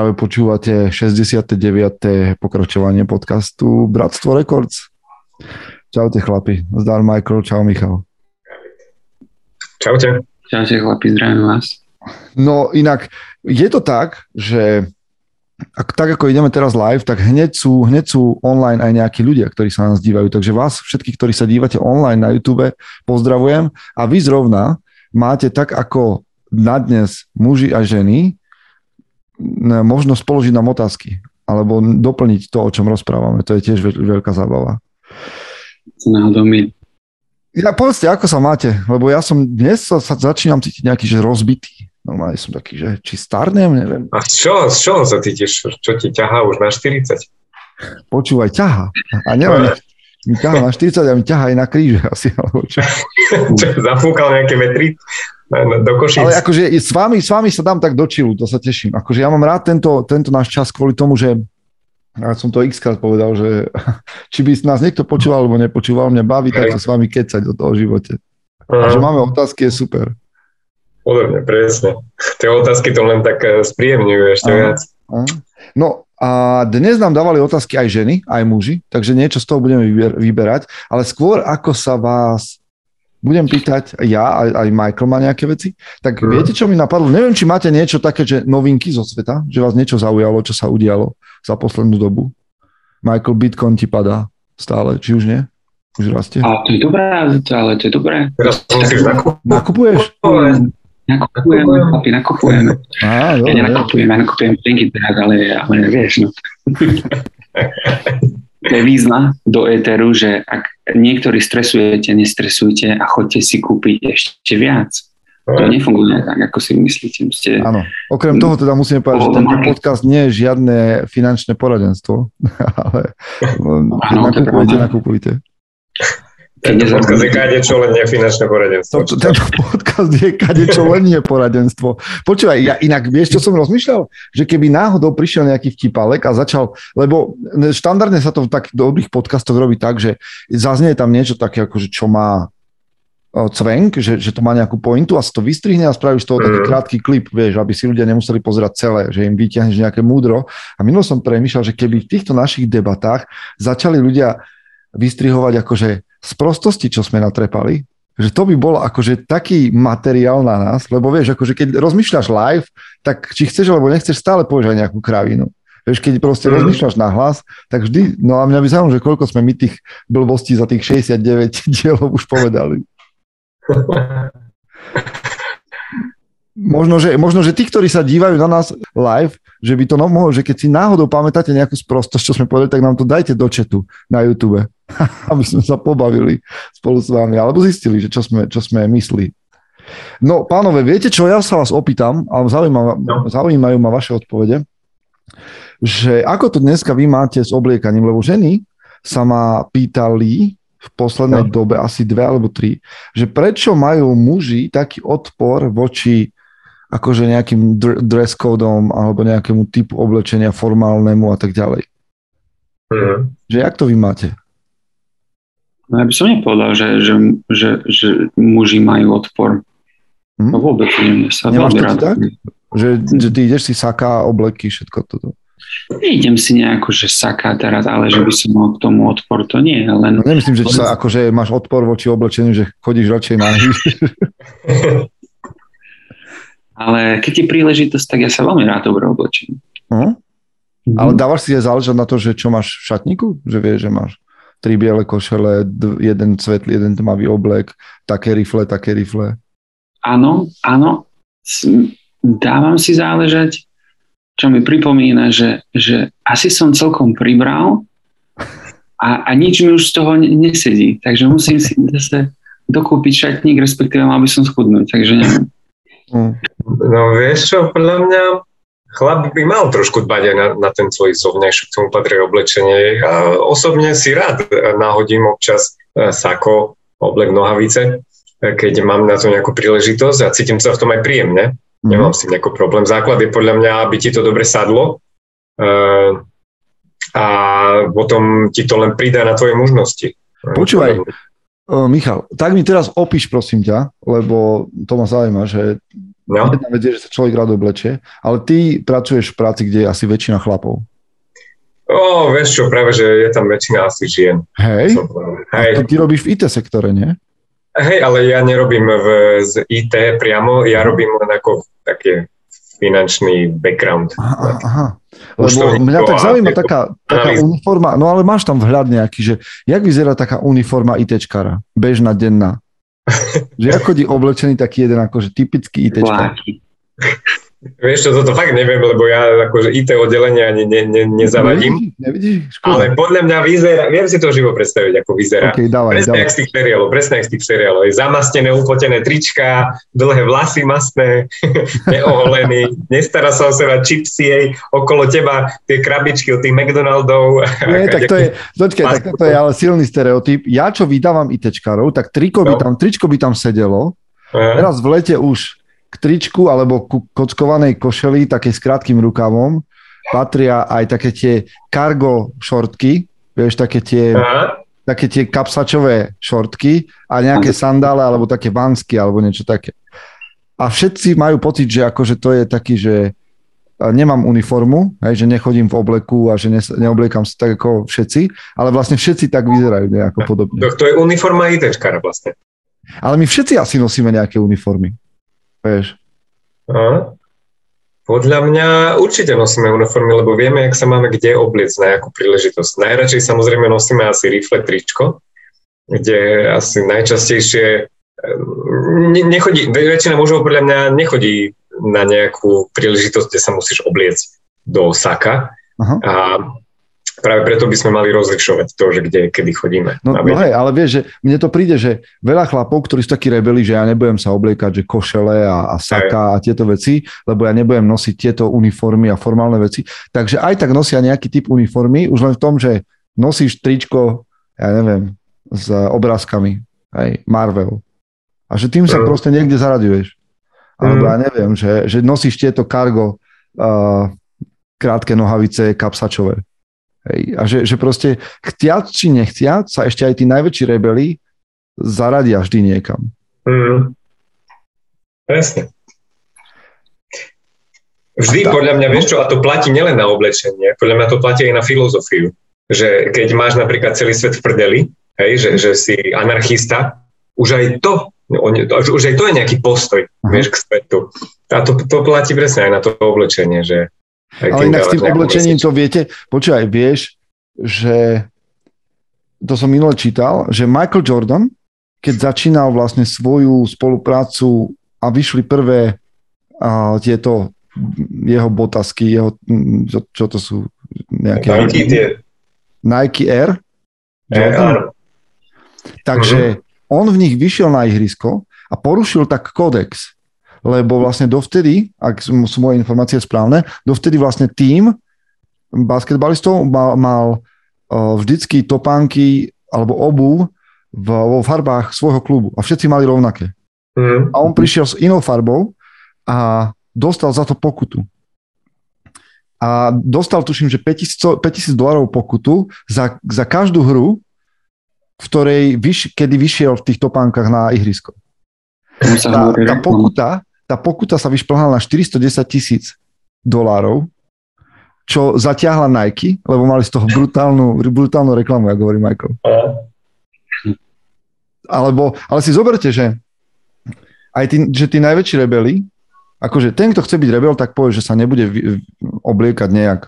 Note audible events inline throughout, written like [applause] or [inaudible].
Práve počúvate 69. pokračovanie podcastu Bratstvo Records. Čaute chlapi, zdar Michael, čau Michal. Čaute. Čaute chlapi, zdravím vás. No inak, je to tak, že ak, tak ako ideme teraz live, tak hneď sú, hneď sú online aj nejakí ľudia, ktorí sa nás dívajú. Takže vás, všetkých, ktorí sa dívate online na YouTube, pozdravujem. A vy zrovna máte tak ako na dnes muži a ženy možnosť položiť nám otázky alebo doplniť to, o čom rozprávame. To je tiež veľká zábava. Náhodou. Ja povedzte, ako sa máte, lebo ja som dnes sa, sa začínam cítiť nejaký, že rozbitý. Normálne som taký, že či starnem, neviem. A z čoho, z čoho sa cítiš? Čo ti ťahá už na 40? Počúvaj, ťaha. A neviem, mi ťaha na 40 a mi ťaha aj na kríže asi. Alebo čo. [laughs] čo zafúkal nejaké metry? Do Košic. Ale akože s vami, s vami sa dám tak do čilu, to sa teším. Akože ja mám rád tento, tento náš čas kvôli tomu, že ja som to x krát povedal, že [laughs] či by nás niekto počúval alebo nepočúval, mňa baví takto s vami kecať o toho živote. A že máme otázky, je super. Podobne, presne. Tie otázky to len tak eh, spríjemňujú ešte viac. No a dnes nám dávali otázky aj ženy, aj muži, takže niečo z toho budeme vyberať, ale skôr ako sa vás budem pýtať ja, aj, aj Michael má nejaké veci, tak mm. viete, čo mi napadlo? Neviem, či máte niečo také, že novinky zo sveta, že vás niečo zaujalo, čo sa udialo za poslednú dobu. Michael, Bitcoin ti padá stále, či už nie? Už rastie? A to je dobré, ale to je dobré. Teraz musíš nakupovať. Nakupuješ? Nakupujem, chlapi, nakupujem. Á, ja nenakupujem, ja nakupujem plinky teraz, ale, ale vieš, no. [laughs] výzva do éteru, že ak niektorí stresujete, nestresujte a chodte si kúpiť ešte viac. To nefunguje tak, ako si myslíte. Ste... Áno. Okrem toho teda musíme povedať, že tento podcast nie je žiadne finančné poradenstvo, [laughs] ale nakupujte, nakupujte. Tento podcast je kadečo, len nie finančné poradenstvo. To, tento podcast je kadečo, len nie poradenstvo. Počúvaj, ja inak vieš, čo som rozmýšľal? Že keby náhodou prišiel nejaký vtipalek a začal, lebo štandardne sa to v takých dobrých podcastoch robí tak, že zaznie tam niečo také, ako že čo má cvenk, že, že to má nejakú pointu a sa to vystrihne a spravíš toho taký mm. krátky klip, vieš, aby si ľudia nemuseli pozerať celé, že im vyťahneš nejaké múdro. A minulo som premýšľal, že keby v týchto našich debatách začali ľudia vystrihovať akože z prostosti, čo sme natrepali, že to by bol akože taký materiál na nás, lebo vieš, akože keď rozmýšľaš live, tak či chceš alebo nechceš, stále povieš aj nejakú kravinu. Vieš, keď proste mm. rozmýšľaš na hlas, tak vždy, no a mňa by zaujímalo, že koľko sme my tých blbostí za tých 69 [laughs] dielov už povedali. [laughs] Možno že, možno, že tí, ktorí sa dívajú na nás live, že by to no mohlo, že keď si náhodou pamätáte nejakú sprostosť, čo sme povedali, tak nám to dajte do četu na YouTube, [laughs] aby sme sa pobavili spolu s vami, alebo zistili, že čo sme, čo sme myslí. No, pánové, viete čo, ja sa vás opýtam, ale zaujímajú, no. zaujímajú ma vaše odpovede, že ako to dneska vy máte s obliekaním, lebo ženy sa ma pýtali v poslednej no. dobe, asi dve alebo tri, že prečo majú muži taký odpor voči akože nejakým dress codom alebo nejakému typu oblečenia formálnemu a tak ďalej. Mm. Že jak to vy máte? No ja by som nepovedal, že, že, že, že muži majú odpor. Mm. No vôbec nie. Sa Nemáš to tak? Že, že ty ideš si saká, obleky, všetko toto. Neidem si nejako, že saká teraz, ale že by som mal k tomu odpor, to nie. Len... No nemyslím, že sa, akože máš odpor voči oblečeniu, že chodíš radšej na [laughs] Ale keď je príležitosť, tak ja sa veľmi rád dobre oblečím. Uh-huh. Mm-hmm. Ale dávaš si záležať na to, že čo máš v šatníku? Že vieš, že máš tri biele košele, jeden svetlý, jeden tmavý oblek, také rifle, také rifle. Áno, áno. Dávam si záležať, čo mi pripomína, že, že asi som celkom pribral a, a nič mi už z toho nesedí. Takže musím si zase dokúpiť šatník, respektíve mal by som schudnúť. Takže neviem. Mm. No vieš čo, podľa mňa chlap by mal trošku dbať aj na, na ten svoj zovňajšok, k tomu patrí oblečenie. Ja osobne si rád náhodím občas e, sako, oblek nohavice, e, keď mám na to nejakú príležitosť a cítim sa v tom aj príjemne. Mm. Nemám s tým nejaký problém. Základ je podľa mňa, aby ti to dobre sadlo e, a potom ti to len pridá na tvoje mužnosti. Počúvaj, Michal, tak mi teraz opíš prosím ťa, lebo to ma zaujíma, že No. Jedna vec je, že sa človek rád oblečie, ale ty pracuješ v práci, kde je asi väčšina chlapov. O, vieš čo, práve, že je tam väčšina asi žien. Hej? Hej, ty robíš v IT sektore, nie? hej, ale ja nerobím v, z IT priamo, ja robím len ako také finančný background. Aha, aha. Lebo mňa tak zaujíma taká, taká uniforma, no ale máš tam vhľad nejaký, že jak vyzerá taká uniforma ITčkara, bežná, denná? Že ako chodí oblečený taký jeden akože typický ITčkar? Vieš čo, toto fakt neviem, lebo ja akože IT oddelenie ani ne, ne, nezavadím. Nevidíš? Škoda. Ale podľa mňa vyzerá, viem si to živo predstaviť, ako vyzerá. OK, dávaj, Presne dávaj. jak z tých seriálov, presne jak z tých seriálov. Je zamastené, upotené trička, dlhé vlasy mastné, [laughs] neoholený, nestará sa o seba čipsy jej, okolo teba tie krabičky od tých McDonaldov. [laughs] Nie, tak to je, [laughs] počkaj, tak to je ale silný stereotyp. Ja, čo vydávam ITčkarov, tak triko by No. tam, tričko by tam sedelo, Aha. teraz v lete už k tričku alebo ku kockovanej košeli, také s krátkým rukavom, patria aj také tie cargo šortky, vieš, také tie, Aha. také tie kapsačové šortky a nejaké sandále alebo také vansky alebo niečo také. A všetci majú pocit, že akože to je taký, že nemám uniformu, hej, že nechodím v obleku a že ne, neobliekam sa tak ako všetci, ale vlastne všetci tak vyzerajú nejako podobne. To, to je uniforma ITčkara vlastne. Ale my všetci asi nosíme nejaké uniformy. Vieš. Aha. Podľa mňa určite nosíme uniformy, lebo vieme, jak sa máme kde obliecť na jakú príležitosť. Najradšej samozrejme nosíme asi rifle tričko, kde asi najčastejšie ehm, ne- nechodí, väčšina mužov podľa mňa nechodí na nejakú príležitosť, kde sa musíš obliecť do saka. Aha. A práve preto by sme mali rozlišovať to, že kde, kedy chodíme. No, no hej, ale vieš, že mne to príde, že veľa chlapov, ktorí sú takí rebeli, že ja nebudem sa obliekať, že košele a, a saka a tieto veci, lebo ja nebudem nosiť tieto uniformy a formálne veci. Takže aj tak nosia nejaký typ uniformy, už len v tom, že nosíš tričko, ja neviem, s obrázkami, aj Marvel. A že tým sa Mm. proste niekde zaraďuješ. Alebo Mm. ja neviem, že, že nosíš tieto cargo uh, krátke nohavice kapsačové. Hej. A že, že proste chtiac či nechtiac sa ešte aj tí najväčší rebeli zaradia vždy niekam. Mm. Presne. Vždy, tá- podľa mňa, vieš čo, a to platí nielen na oblečenie, podľa mňa to platí aj na filozofiu. Že keď máš napríklad celý svet v prdeli, hej, že, že si anarchista, už aj to, oni- už aj to je nejaký postoj, Aha. vieš, k svetu. A to, to platí presne aj na to oblečenie, že Ale inak s tým oblečením to viete, počúvaj, vieš, že to som minule čítal, že Michael Jordan, keď začínal vlastne svoju spoluprácu a vyšli prvé a, tieto jeho botasky, jeho, čo, čo to sú nejaké Nike, tie, Nike Air, Jordan. Takže on v nich vyšiel na ihrisko a porušil tak kódex, lebo vlastne dovtedy, ak sú moje informácie správne, dovtedy vlastne tým basketbalistov mal, mal vždycky topánky alebo obuv v, vo farbách svojho klubu a všetci mali rovnaké. Mhm. A on prišiel s inou farbou a dostal za to pokutu. A dostal, tuším, že 5000 5000 dolarov pokutu za, za každú hru, v ktorej vyš, kedy vyšiel v tých topánkach na ihrisko. Tá, tá, pokuta, tá pokuta sa vyšplhala na 410 tisíc dolárov, čo zatiahla Nike, lebo mali z toho brutálnu, brutálnu reklamu, ako hovorí Michael. Alebo, ale si zoberte, že aj tí, že tí najväčší rebeli, akože ten, kto chce byť rebel, tak povie, že sa nebude obliekať nejak,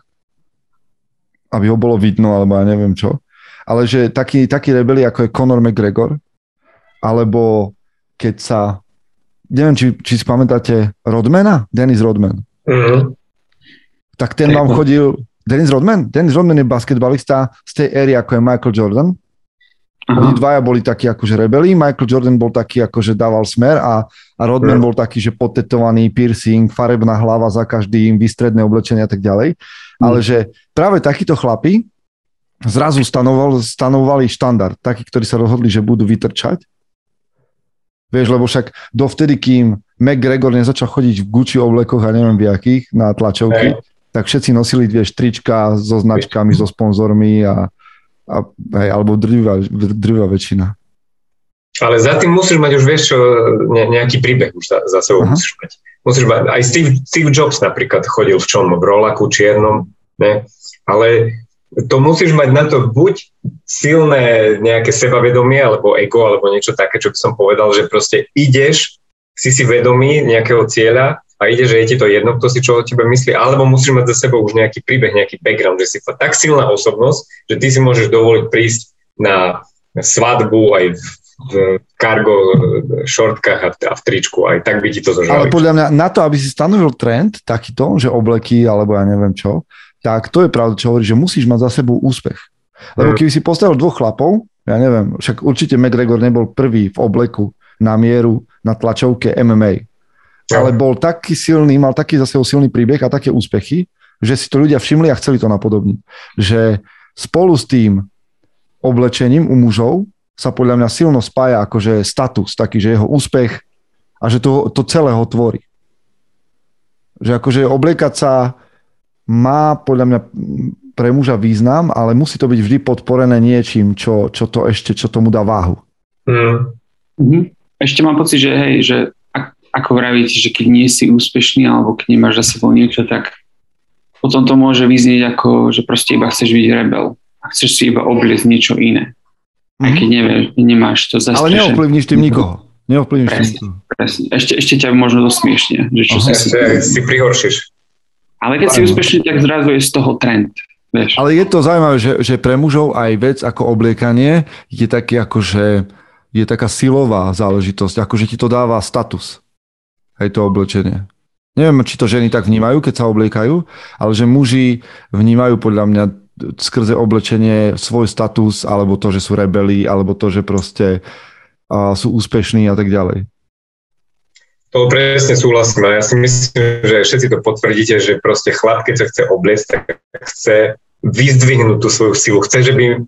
aby ho bolo vidno, alebo ja neviem čo. Ale že takí, takí rebeli, ako je Conor McGregor, alebo keď sa, neviem, či, či si pamätáte Rodmana? Dennis Rodman. Mhm. Tak ten vám chodil, Dennis Rodman? Dennis Rodman je basketbalista z tej éry, ako je Michael Jordan. Oni Aha. dvaja boli takí akože rebeli, Michael Jordan bol taký akože dával smer a, a Rodman Mm. bol taký, že potetovaný, piercing, farebná hlava za každým, vystredné oblečenie a tak ďalej. Ale že práve takíto chlapi zrazu stanoval, stanovali štandard, takí, ktorí sa rozhodli, že budú vytrčať. Vieš, lebo však dovtedy, kým McGregor nezačal chodiť v Gucci oblekoch a neviem v jakých na tlačovky, Hej. tak všetci nosili, vieš, trička so značkami, so sponzormi a, a hej, alebo drvivá, drvivá väčšina. Ale za tým musíš mať už, vieš čo, ne, nejaký príbeh už za, za sebou Aha. musíš mať. musíš mať, aj Steve, Steve Jobs napríklad chodil v čom, v rolaku čiernom, ne? ale to musíš mať na to buď silné nejaké sebavedomie, alebo ego, alebo niečo také, čo by som povedal, že proste ideš, si si vedomý nejakého cieľa a ide, že je ti to jedno, kto si čo o tebe myslí, alebo musíš mať za sebou už nejaký príbeh, nejaký background, že si tak silná osobnosť, že ty si môžeš dovoliť prísť na svadbu aj v v cargo šortkách a, a v tričku, aj tak by ti to zožali. Ale podľa mňa na to, aby si stanovil trend takýto, že obleky alebo ja neviem čo, tak to je pravda, čo hovorí, že musíš mať za sebou úspech. Lebo mm. keby si postavil dvoch chlapov, ja neviem, však určite McGregor nebol prvý v obleku na mieru na tlačovke MMA, ja. ale bol taký silný, mal taký za sebou silný príbeh a také úspechy, že si to ľudia všimli a chceli to napodobniť. Že spolu s tým oblečením u mužov sa podľa mňa silno spája akože status, taký, že jeho úspech a že to, to celé ho tvorí. Že akože obliekať sa má podľa mňa pre muža význam, ale musí to byť vždy podporené niečím, čo, čo to ešte, čo tomu dá váhu. Mm. Mm-hmm. Ešte mám pocit, že hej, že ako vravíte, že keď nie si úspešný alebo keď nemáš za sebou niečo, tak potom to môže vyznieť ako, že proste iba chceš byť rebel a chceš si iba obliecť niečo iné. Mm-hmm. Aj keď mhm. nevieš, nemáš to zastrešené. Ale neovplyvníš tým nikoho. Neovplyvníš presne, tým nikoho. Presne. Ešte, ešte ťa možno dosmiešne. Že čo si, si, si prihoršíš. Ale keď si úspešný, tak zrazu je z toho trend. Vieš. Ale je to zaujímavé, že, že pre mužov aj vec ako obliekanie je taký ako, že je taká silová záležitosť, ako že ti to dáva status. Aj to oblečenie. Neviem, či to ženy tak vnímajú, keď sa obliekajú, ale že muži vnímajú podľa mňa skrze oblečenie svoj status, alebo to, že sú rebeli, alebo to, že proste uh, sú úspešní a tak ďalej. To presne súhlasím a ja si myslím, že všetci to potvrdíte, že proste chlap, keď sa chce obliecť, tak chce vyzdvihnúť tú svoju silu. Chce, že by,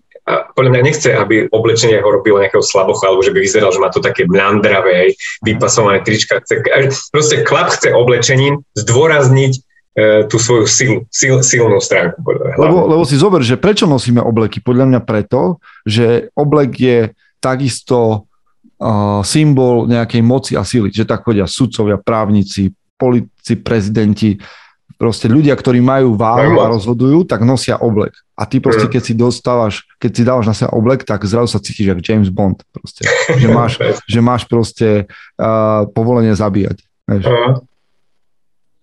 podľa mňa nechce, aby oblečenie ho robilo nejakého slabocha, alebo že by vyzeral, že má to také mľandravé, vypasované trička. Chce, proste chlap chce oblečením zdôrazniť e, tú svoju silu, sil, silnú stránku. Lebo, lebo si zober, že prečo nosíme obleky? Podľa mňa preto, že oblek je takisto symbol nejakej moci a sily, že tak chodia sudcovia, právnici, politici, prezidenti, proste ľudia, ktorí majú váhu a rozhodujú, tak nosia oblek. A ty proste, keď si dostávaš, keď si dávaš na seba oblek, tak zrazu sa cítiš ako James Bond. Proste. Že, máš, [laughs] že máš proste uh, povolenie zabíjať. Vieš.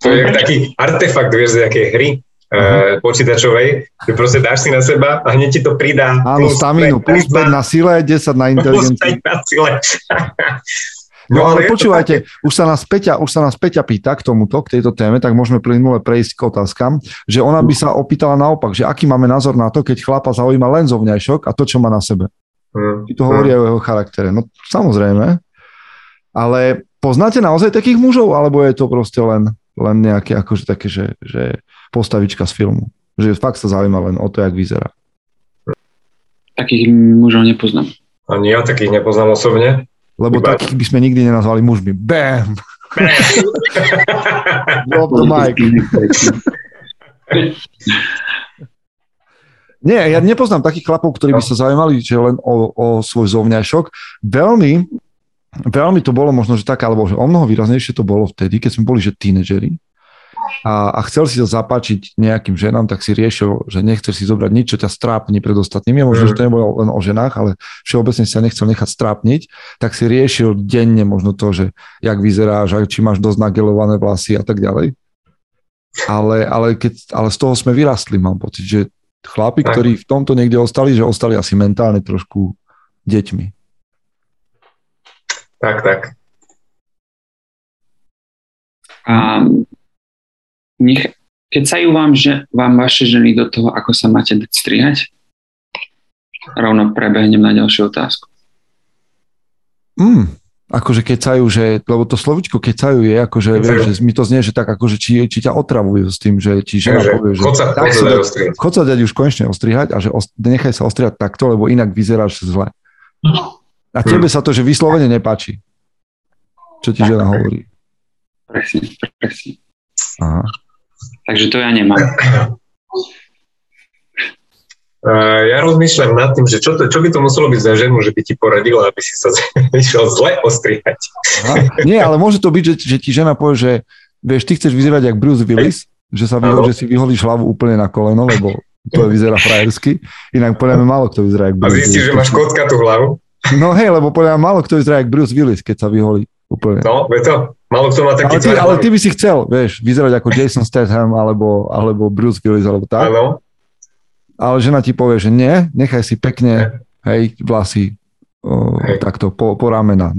To je taký artefakt, vieš, z nejakej hry uh-huh. počítačovej, že proste dáš si na seba a hneď ti to pridá. Áno, plus staminu, plus 5 na sile, 10 na [laughs] inteligenciu. Plus 5 na sile. No, no ale počúvajte, už sa, nás Peťa, už sa nás Peťa pýta k tomuto, k tejto téme, tak môžeme plynule prejsť k otázkam, že ona by sa opýtala naopak, že aký máme názor na to, keď chlapa zaujíma len zovňajšok a to, čo má na sebe. Hmm. to hovorí aj o jeho charaktere. No samozrejme, ale poznáte naozaj takých mužov, alebo je to proste len, len nejaké akože také, že, že postavička z filmu. Že fakt sa zaujíma len o to, jak vyzerá. Takých mužov nepoznám. Ani ja takých nepoznám osobne. Lebo Iba... takých by sme nikdy nenazvali mužmi. Bam! [laughs] Drop the mic. Nie, ja nepoznám takých chlapov, ktorí by sa zaujímali že len o, o svoj zovňajšok. Veľmi, veľmi to bolo možno, že tak, alebo že o mnoho výraznejšie to bolo vtedy, keď sme boli, že tínedžeri a, a chcel si sa zapáčiť nejakým ženám, tak si riešil, že nechceš si zobrať nič, čo ťa strápni pred ostatnými. Možno, že to nebolo len o ženách, ale všeobecne si sa nechcel nechať strápniť, tak si riešil denne možno to, že jak vyzeráš, či máš dosť nagelované vlasy a tak ďalej. Ale, ale, keď, ale z toho sme vyrastli, mám pocit, že chlapi, ktorí v tomto niekde ostali, že ostali asi mentálne trošku deťmi. Tak, tak. A nech, keď sa ju vám, že, vám vaše ženy do toho, ako sa máte dať strihať, rovno prebehnem na ďalšiu otázku. Mm, akože kecajú, že, lebo to slovičko kecajú je, akože, vieš, že mi to znie, že tak akože, či, či ťa otravujú s tým, že či žena povie, že chod sa, tak chod sa, chod sa dať už konečne ostrihať a že ost, nechaj sa ostrihať takto, lebo inak vyzeráš zle. A tebe hmm. sa to, že vyslovene nepáči. Čo ti žena hovorí. Presne, presne. Aha. Takže to ja nemám. Ja rozmýšľam nad tým, že čo, to, čo by to muselo byť za ženu, že by ti poradila, aby si sa [laughs] išiel zle ostrihať. Aha. Nie, ale môže to byť, že, že ti žena povie, že vieš, ty chceš vyzerať jak Bruce Willis, že, sa vyho, že si vyholíš hlavu úplne na koleno, lebo to vyzerá frajersky. Inak podľa mňa málo kto vyzerá jak Bruce A zistíš, že máš kotka tú hlavu? No hej, lebo podľa málo kto vyzerá jak Bruce Willis, keď sa vyholí úplne. No, vie to. Málo kto má taký ale ty, ale ty by si chcel, vieš, vyzerať ako Jason Statham alebo, alebo Bruce Willis alebo tak. Áno. Ale žena ti povie, že nie, nechaj si pekne, hej, vlasy o, hej. takto po, po ramena.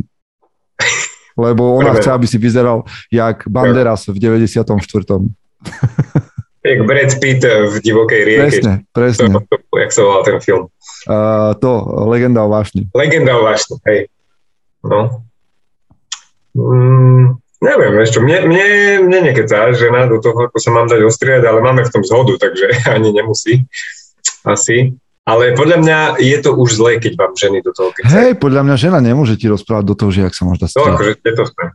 Lebo ona chce, aby si vyzeral jak Banderas v 94. [laughs] Jak Brad Pitt v divokej rieke. Presne, presne. To, to, jak sa volal ten film? Uh, to, Legenda o vášni. Legenda o vášni, hej. No. Mm, neviem, čo, mne, mne, mne nekecá žena do toho, ako sa mám dať ostriať, ale máme v tom zhodu, takže [laughs] ani nemusí. Asi. Ale podľa mňa je to už zlé, keď vám ženy do toho kecajú. Hej, podľa mňa žena nemôže ti rozprávať do toho, že jak sa máš dať No, akože je to sme.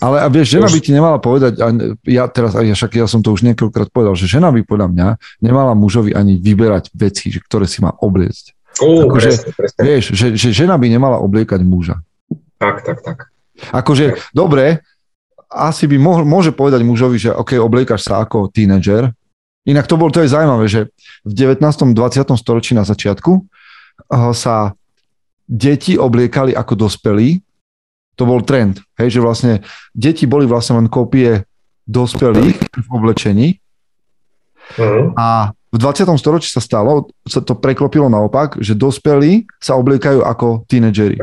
Ale a vieš, žena by ti nemala povedať, a ja teraz, ja, však ja som to už niekoľkokrát povedal, že žena by podľa mňa nemala mužovi ani vyberať veci, ktoré si má obliecť. Uh, akože, presne, presne. Vieš, že, že žena by nemala obliekať muža. Tak, tak, tak. Akože, tak. dobre, asi by mohol, môže povedať mužovi, že OK, obliekaš sa ako tínedžer, Inak to bolo, to je zaujímavé, že v 19. 20. storočí na začiatku eh, sa deti obliekali ako dospelí. To bol trend, hej, že vlastne deti boli vlastne len kópie dospelých v oblečení. Uh-huh. A v 20. storočí sa stalo, sa to preklopilo naopak, že dospelí sa obliekajú ako tínedžeri.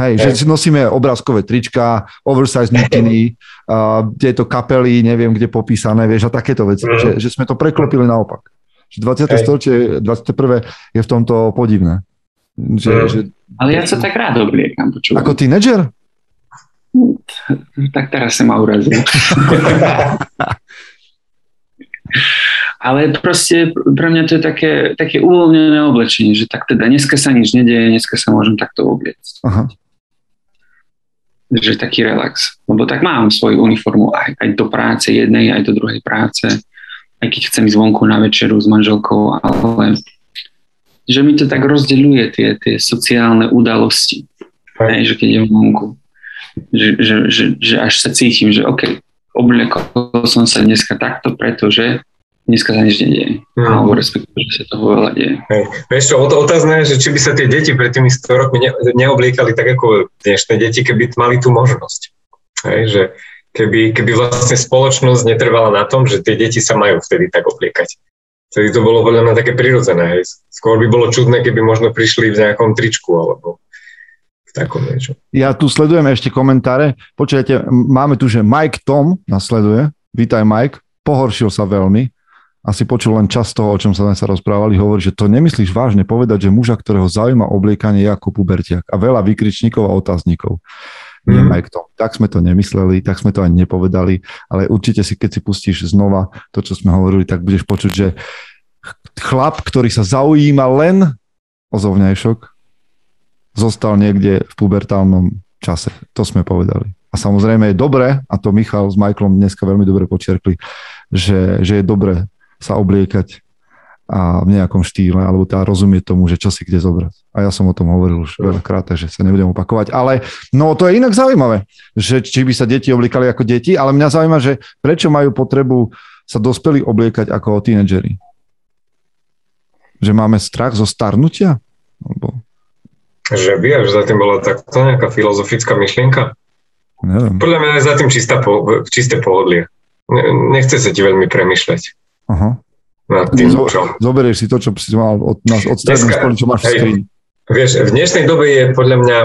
Hej, že si nosíme obrázkové trička, oversize mikiny, uh, tieto kapely, neviem kde popísané, vieš, a takéto veci. Mm. Že, že sme to preklopili naopak. Že 20. storočie, 21. je v tomto podivné. Že, mm. že... Ale ja sa tak rád obliekam. Počúvam. Ako tínedžer? Tak teraz sa ma urazil. [laughs] Ale proste pre mňa to je také, také uvoľnené oblečenie, že tak teda dneska sa nič nedieje, dneska sa môžem takto obliecť. Aha že taký relax. Lebo tak mám svoju uniformu aj, aj do práce jednej, aj do druhej práce, aj keď chcem ísť vonku na večeru s manželkou, ale že mi to tak rozdeľuje tie, tie sociálne udalosti. Aj, že keď idem vonku. Že, že, že, že až sa cítim, že OK, obliekol som sa dneska takto, pretože dneska sa nič nedieje. Mm. Alebo respektíve, že sa toho veľa deje. Hej. Vieš čo, otázne je, že či by sa tie deti pred tými 100 rokmi ne, neobliekali tak ako dnešné deti, keby mali tú možnosť. Hej, že keby, keby vlastne spoločnosť netrvala na tom, že tie deti sa majú vtedy tak obliekať. Vtedy to bolo podľa mňa také prirodzené. Hej. Skôr by bolo čudné, keby možno prišli v nejakom tričku alebo v takom niečo. Ja tu sledujem ešte komentáre. Počujete, máme tu, že Mike Tom nasleduje. Vítaj Mike. Pohoršil sa veľmi asi počul len čas toho, o čom sa sa rozprávali, hovorí, že to nemyslíš vážne povedať, že muža, ktorého zaujíma obliekanie je ako pubertiak a veľa vykričníkov a otáznikov. Nie, Mike, to. Tak sme to nemysleli, tak sme to ani nepovedali, ale určite si, keď si pustíš znova to, čo sme hovorili, tak budeš počuť, že chlap, ktorý sa zaujíma len o zovňajšok, zostal niekde v pubertálnom čase. To sme povedali. A samozrejme je dobré, a to Michal s Michaelom dneska veľmi dobre počerkli, že, že je dobré sa obliekať a v nejakom štýle, alebo teda rozumieť tomu, že čo si kde zobrať. A ja som o tom hovoril už veľakrát, takže sa nebudem opakovať. Ale no to je inak zaujímavé, že či by sa deti obliekali ako deti, ale mňa zaujíma, že prečo majú potrebu sa dospelí obliekať ako tínedžeri. Že máme strach zo starnutia? Alebo... Že by, že za tým bola takto nejaká filozofická myšlienka? Neviem. Podľa mňa je za tým čistá po, čisté pohodlie. Nechce sa ti veľmi premyšľať. Aha. Nad tým, čo. Zoberieš si to, čo si mal od, nás, od strednej školy, čo máš v skrini. Vieš, v dnešnej dobe je podľa mňa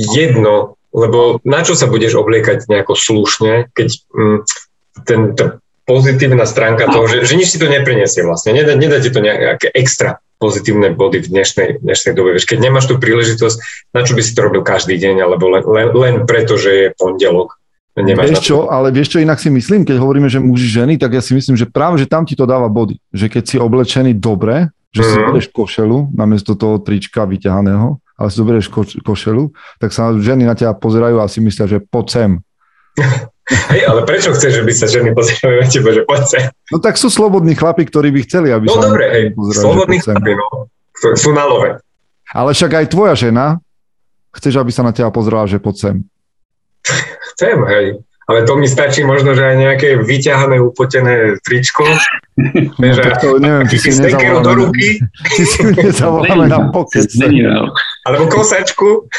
jedno, lebo na čo sa budeš obliekať nejako slušne, keď mm, ten, tá pozitívna stránka toho, že, že nič si to neprinesie vlastne, nedá, nedá ti to nejaké extra pozitívne body v dnešnej, dnešnej dobe. Vieš, keď nemáš tú príležitosť, na čo by si to robil každý deň, alebo len, len, len preto, že je pondelok, Nemáš vieš čo, ale vieš čo inak si myslím, keď hovoríme, že muži, ženy, tak ja si myslím, že práve, že tam ti to dáva body. Že keď si oblečený dobre, že mm-hmm. si mhm. zoberieš košelu namiesto toho trička vyťahaného, ale si zoberieš ko- košelu, tak sa ženy na teba pozerajú a si myslia, že poď sem. [laughs] Hej, ale prečo chceš, že by sa ženy pozerali na teba, že poď sem? No tak sú slobodní chlapi, ktorí by chceli, aby no, sa... No dobre, hej, slobodní chlapi, no. Sú na love. Ale však aj tvoja žena, chceš, aby sa na teba pozerala, že poď sem. [laughs] Chcem, hej. ale to mi stačí možno, že aj nejaké vyťahané, upotené tričko. [laughs] No, že, to neviem, či si nezavoláme, do ruky. [laughs] Či si nezavoláme na pokec. Alebo kosačku.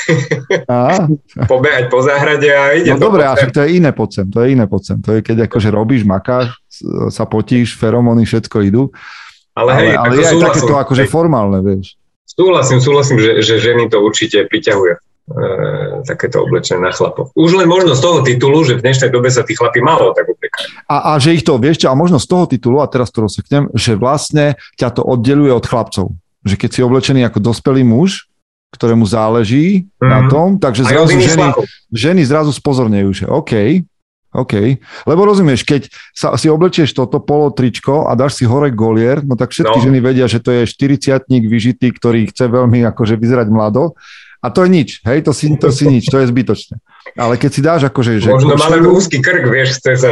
A? [laughs] Pobehať po záhrade a ide No dobre, a to je iné pocem, to je iné pocem. To je keď akože robíš, makáš, sa potíš, feromóny, všetko idú. Ale, hej, ale, ale je aj takéto akože formálne, vieš. Súhlasím, súhlasím, že, že ženy to určite priťahuje takéto oblečenie na chlapov. Už len možno z toho titulu, že v dnešnej dobe sa tí chlapi málo tak obliekajú. A, a že ich to, vieš čo, a možno z toho titulu, a teraz to rozseknem, že vlastne ťa to oddeluje od chlapcov. Že keď si oblečený ako dospelý muž, ktorému záleží mm-hmm. na mhm. tom, takže zrazu ženy, ženy zrazu spozornejú, že OK, OK. Lebo rozumieš, keď sa, si oblečieš toto polo tričko a dáš si hore golier, no tak všetky no. ženy vedia, že to je 40 vyžitý, ktorý chce veľmi akože vyzerať mlado. A to je nič, hej, to si, to si nič, to je zbytočné. Ale keď si dáš akože... Že Možno košelu, malý úzky krk, vieš, chce sa...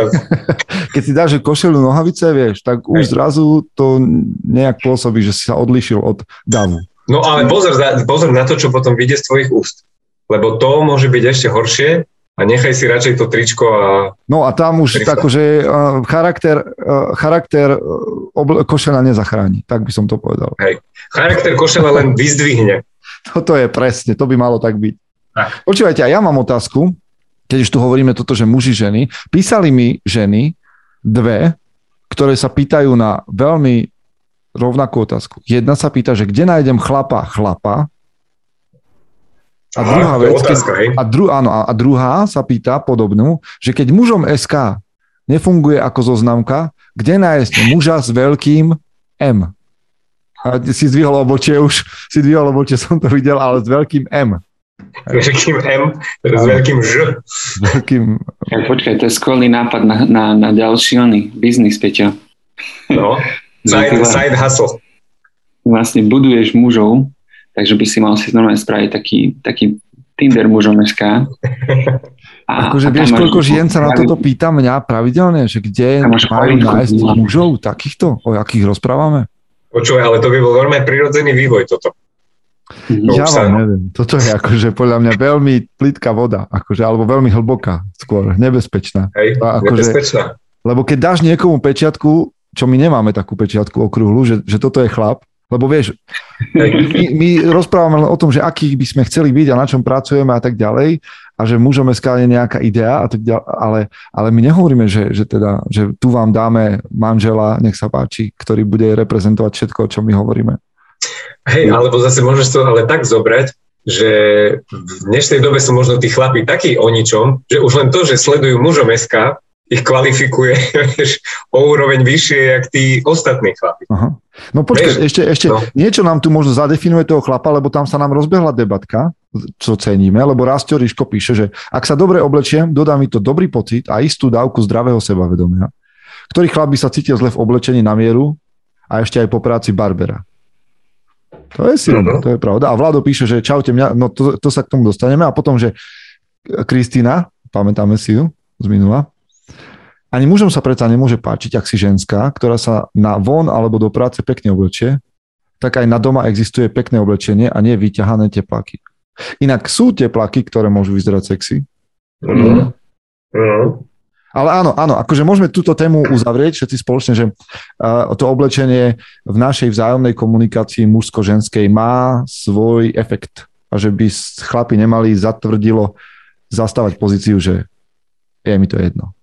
[laughs] keď si dáš že košelu nohavice, vieš, tak už hej. zrazu to nejak pôsobí, že si sa odlišil od davu. No ale pozor, pozor na to, čo potom vyjde z tvojich úst. Lebo to môže byť ešte horšie, a nechaj si radšej to tričko a... No a tam už tak, že uh, charakter, uh, charakter uh, obl- košela nezachráni, tak by som to povedal. Hej. Charakter košela len vyzdvihne. Toto je presne, to by malo tak byť. Tak. Počúvajte, a ja mám otázku, keď už tu hovoríme toto, že muži, ženy. Písali mi ženy dve, ktoré sa pýtajú na veľmi rovnakú otázku. Jedna sa pýta, že kde nájdem chlapa, chlapa, a Aha, druhá vec, otázka, keď, a, dru, áno, a druhá sa pýta podobnú, že keď mužom SK nefunguje ako zoznamka, kde nájsť muža s veľkým M? A si zdvihol obočie už, si zdvihol obočie, som to videl, ale s veľkým M. Veľkým M, s veľkým Ž. Veľkým... Ja, počkaj, to je skvelý nápad na, na, na ďalší oný biznis, Peťo. No, [laughs] side, side hustle. Vlastne buduješ mužov, takže by si mal si normálne spraviť taký, taký Tinder mužom SK. A, akože vieš, koľko žien sa na toto pýta mňa pravidelne, že kde majú nájsť mužov takýchto, o akých rozprávame? Počúvaj, ale to by bol veľmi prirodzený vývoj toto. Ja vám neviem. Toto je akože podľa mňa veľmi plitká voda, akože, alebo veľmi hlboká skôr, nebezpečná. Hej, akože, nebezpečná. Lebo keď dáš niekomu pečiatku, čo my nemáme takú pečiatku okrúhlu, že, že toto je chlap, lebo vieš, [laughs] my, my rozprávame len o tom, že akých by sme chceli byť a na čom pracujeme a tak ďalej a že mužom SK je nejaká idea a tak ďalej, ale, ale my nehovoríme, že, že, teda, že tu vám dáme manžela, nech sa páči, ktorý bude reprezentovať všetko, o čom my hovoríme. Hej, alebo zase môžeš to ale tak zobrať, že v dnešnej dobe sú možno tí chlapi takí o ničom, že už len to, že sledujú mužom SK, ich kvalifikuje vieš, o úroveň vyššie, jak tí ostatní chlapi. Aha. No počkaj, ešte, ešte no. niečo nám tu možno zadefinuje toho chlapa, lebo tam sa nám rozbehla debatka, čo ceníme, lebo Rastio Ríško píše, že ak sa dobre oblečiem, dodá mi to dobrý pocit a istú dávku zdravého sebavedomia. Ktorý chlap by sa cítil zle v oblečení na mieru a ešte aj po práci Barbera. To je silné, uh-huh. to je pravda. A Vlado píše, že čaute mňa, no to, to sa k tomu dostaneme. A potom, že Kristýna, pamätáme si ju z minula, ani mužom sa predsa nemôže páčiť, ak si ženská, ktorá sa na von alebo do práce pekne oblečie, tak aj na doma existuje pekné oblečenie a nie vyťahané tepláky. Inak sú tepláky, ktoré môžu vyzerať sexy. Mm. Mm. Ale áno, áno, akože môžeme túto tému uzavrieť všetci spoločne, že to oblečenie v našej vzájomnej komunikácii mužsko-ženskej má svoj efekt a že by chlapi nemali zatvrdilo zastávať pozíciu, že je mi to jedno.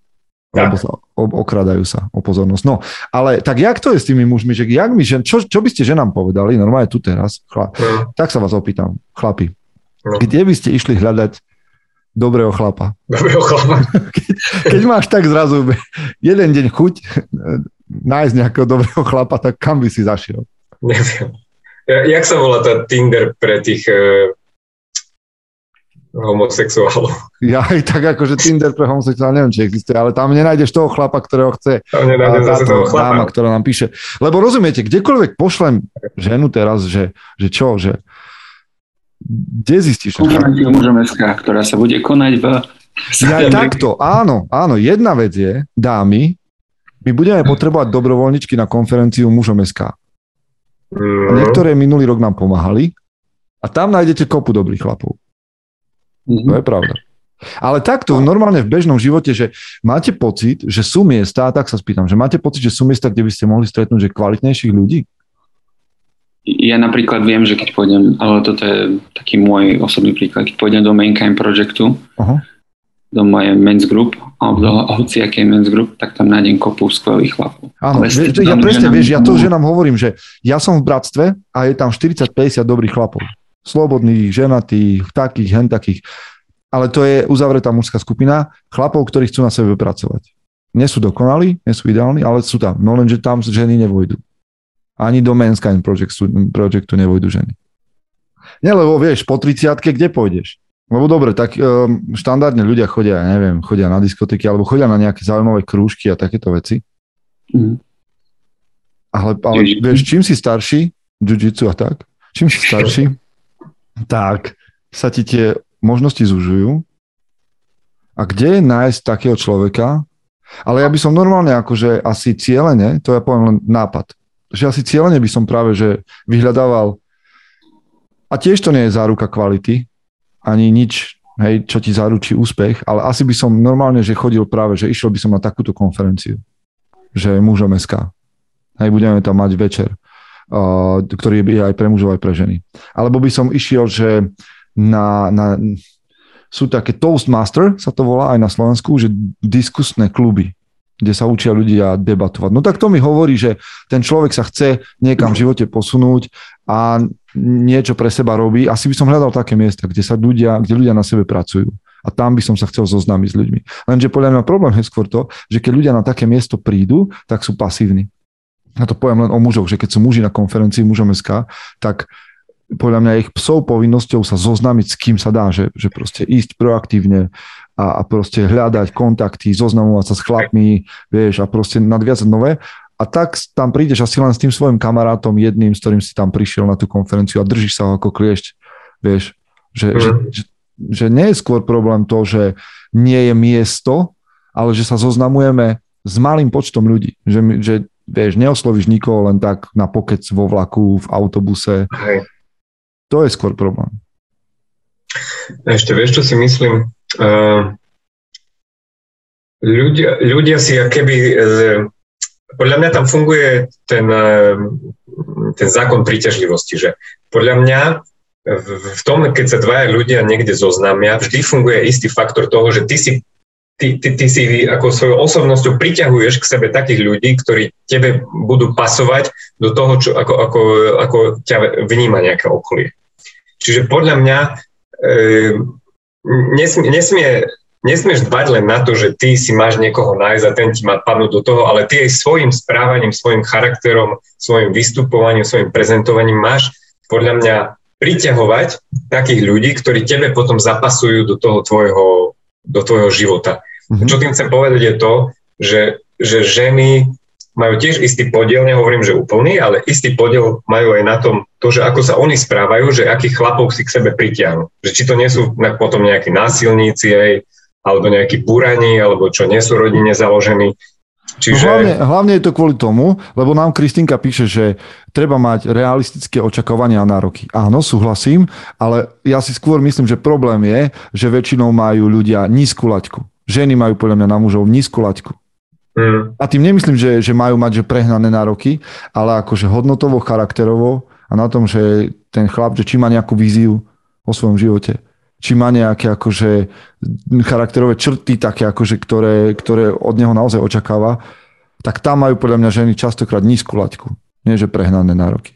Lebo sa okradajú sa o pozornosť. No, ale tak jak to je s tými mužmi, že jak my, žen, čo, čo by ste ženám povedali, normálne tu teraz, chla, no. tak sa vás opýtam, chlapi, no. kde by ste išli hľadať dobrého chlapa? [laughs] Dobrého chlapa. Keď, keď máš tak zrazu jeden deň chuť nájsť nejakého dobrého chlapa, tak kam by si zašiel? Neviem. Jak sa volá tá Tinder pre tých e, homosexuálov. Ja aj tak akože Tinder pre homosexuálov neviem, či existuje, ale tam nenájdeš toho chlapa, ktorého chce. Tam nenájdeš zase toho chlapa. Dáma, ktorá nám píše. Lebo rozumiete, kdekoľvek pošlem ženu teraz, že, že čo, že kde zistíš? ktorá sa bude konať v... Ja takto, áno, áno. Jedna vec je, dámy, my budeme potrebovať dobrovoľničky na konferenciu mužom SK. Mm. Niektoré minulý rok nám pomáhali a tam nájdete kopu dobrých chlapov. Mm-hmm. To je pravda. Ale takto normálne v bežnom živote, že máte pocit, že sú miesta, tak sa spýtam, že máte pocit, že sú miesta, kde by ste mohli stretnúť že kvalitnejších ľudí? Ja napríklad viem, že keď pôjdem, ale toto je taký môj osobný príklad, keď pôjdem do Mankind Projectu, uh-huh. do mojej men's group, alebo do hociakej men's group, tak tam nájdem kopu skvelých chlapov. Áno, ja presne, vieš, ja to ženám hovorím, že ja som v bratstve a je tam 40-50 dobrých chlapov. Slobodných, ženatých, takých, hen takých ale to je uzavretá mužská skupina chlapov, ktorí chcú na sebe pracovať. Nie sú dokonalí, nie sú ideálni, ale sú tam. No lenže tam ženy nevojdu. Ani do Manskind Projectu, projektu nevojdu ženy. Nie, lebo vieš, po 30 kde pôjdeš? Lebo dobre, tak um, štandardne ľudia chodia, neviem, chodia na diskotéky alebo chodia na nejaké zaujímavé krúžky a takéto veci. Mm. Ale, ale vieš, čím si starší, jiu a tak, čím si starší, [laughs] tak sa ti tie možnosti zužujú. A kde je nájsť takého človeka? Ale ja by som normálne akože asi cieľene, to ja poviem len nápad, že asi cieľene by som práve že vyhľadával a tiež to nie je záruka kvality, ani nič, hej, čo ti zaručí úspech, ale asi by som normálne, že chodil práve, že išiel by som na takúto konferenciu, že mužom SK. Hej, budeme tam mať večer, ktorý je aj pre mužov, aj pre ženy. Alebo by som išiel, že na, na, sú také Toastmaster, sa to volá aj na Slovensku, že diskusné kluby, kde sa učia ľudia debatovať. No tak to mi hovorí, že ten človek sa chce niekam v živote posunúť a niečo pre seba robí. Asi by som hľadal také miesta, kde sa ľudia, kde ľudia na sebe pracujú. A tam by som sa chcel zoznámiť s ľuďmi. Lenže podľa mňa problém je skôr to, že keď ľudia na také miesto prídu, tak sú pasívni. Ja to poviem len o mužoch, že keď sú muži na konferencii mužom SK, tak podľa mňa ich psov povinnosťou sa zoznámiť s kým sa dá, že, že proste ísť proaktívne a, a proste hľadať kontakty, zoznamovať sa s chlapmi, vieš, a proste nadviazať nové. A tak tam prídeš asi len s tým svojim kamarátom jedným, s ktorým si tam prišiel na tú konferenciu a držíš sa ho ako kliešť, vieš, že, mm. že, že, že nie je skôr problém to, že nie je miesto, ale že sa zoznamujeme s malým počtom ľudí, že, že vieš, neoslovíš nikoho len tak na pokec vo vlaku, v autobuse, Hej. To je skôr problém. Ešte vieš, čo si myslím? Uh, ľudia, ľudia si keby... Uh, podľa mňa tam funguje ten, uh, ten zákon príťažlivosti, že podľa mňa v, tom, keď sa dvaja ľudia niekde zoznámia, vždy funguje istý faktor toho, že ty si ty, ty, ty si ako svojou osobnosťou priťahuješ k sebe takých ľudí, ktorí tebe budú pasovať do toho, čo, ako, ako, ako ťa vníma nejaké okolie. Čiže podľa mňa e, nesmie, nesmie, nesmieš dbať len na to, že ty si máš niekoho nájsť a ten ti má padnúť do toho, ale ty aj svojim správaním, svojim charakterom, svojim vystupovaním, svojim prezentovaním máš podľa mňa priťahovať takých ľudí, ktorí tebe potom zapasujú do toho tvojho do tvojho života. Mm-hmm. Čo tým chcem povedať je to, že, že ženy majú tiež istý podiel, nehovorím, že úplný, ale istý podiel majú aj na tom, to, že ako sa oni správajú, že akých chlapov si k sebe pritiahnu. Že či to nie sú potom nejakí násilníci, aj, alebo nejakí burani, alebo čo nie sú rodine založení. Čiže... No hlavne, hlavne je to kvôli tomu, lebo nám Kristinka píše, že treba mať realistické očakávania a nároky. Áno, súhlasím, ale ja si skôr myslím, že problém je, že väčšinou majú ľudia nízku laťku. Ženy majú podľa mňa na mužov nízku laťku. Mm. A tým nemyslím, že, že majú mať že prehnané nároky, ale akože hodnotovo, charakterovo a na tom, že ten chlap, že či má nejakú víziu o svojom živote či má nejaké akože charakterové črty také, akože, ktoré, ktoré od neho naozaj očakáva, tak tam majú podľa mňa ženy častokrát nízku laťku. Nie, že prehnané nároky.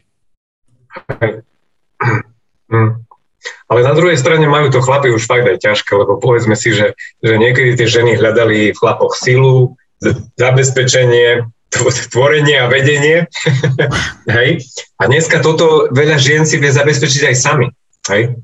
Ale na druhej strane majú to chlapi už fakt aj ťažké, lebo povedzme si, že, že niekedy tie ženy hľadali v chlapoch silu, zabezpečenie, tvorenie a vedenie. [laughs] Hej. A dneska toto veľa žien si vie zabezpečiť aj sami. Hej.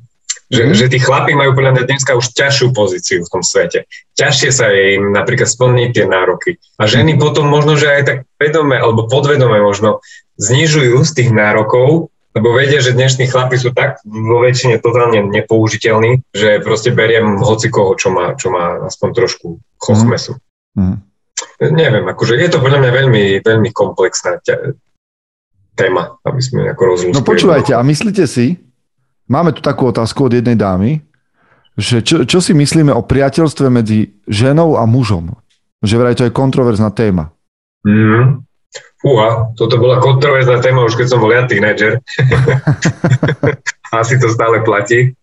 Že, mm. že tí chlapi majú podľa mňa dneska už ťažšiu pozíciu v tom svete. Ťažšie sa im napríklad splniť tie nároky. A ženy potom možno, že aj tak vedome alebo podvedome možno znižujú z tých nárokov, lebo vedia, že dnešní chlapi sú tak vo väčšine totálne nepoužiteľní, že proste beriem hoci koho, čo má, čo má aspoň trošku chochmesu. Mm. Neviem, akože je to podľa mňa veľmi, veľmi komplexná ťa, téma, aby sme ako rozlúskili. No počúvajte, a myslíte si, Máme tu takú otázku od jednej dámy, že čo, čo si myslíme o priateľstve medzi ženou a mužom? Že vraj to je kontroverzná téma. Mm. Fúha, toto bola kontroverzná téma už keď som bol ja tínedžer. [laughs] Asi to stále platí.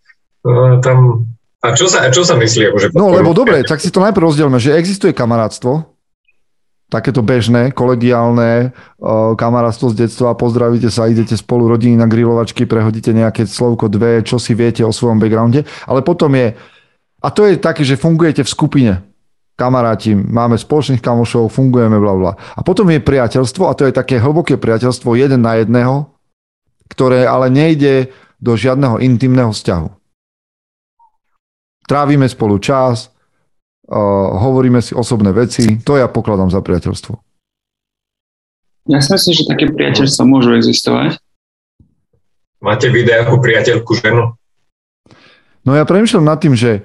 No, tam... A čo sa, čo sa myslí? Akože no lebo dobre, tak si to najprv rozdielme, že existuje kamarátstvo, takéto bežné, kolegiálne uh, kamarátstvo z detstva, pozdravíte sa, idete spolu rodiny na grilovačky, prehodíte nejaké slovko dve, čo si viete o svojom backgrounde, ale potom je, a to je také, že fungujete v skupine, kamaráti, máme spoločných kamošov, fungujeme, bla bla. A potom je priateľstvo a to je také hlboké priateľstvo jeden na jedného, ktoré ale nejde do žiadneho intimného vzťahu. Trávime spolu čas, hovoríme si osobné veci, to ja pokladám za priateľstvo. Ja si myslím, že také priateľstva môžu existovať. Máte videa ako priateľku ženu? No ja premyšľam nad tým, že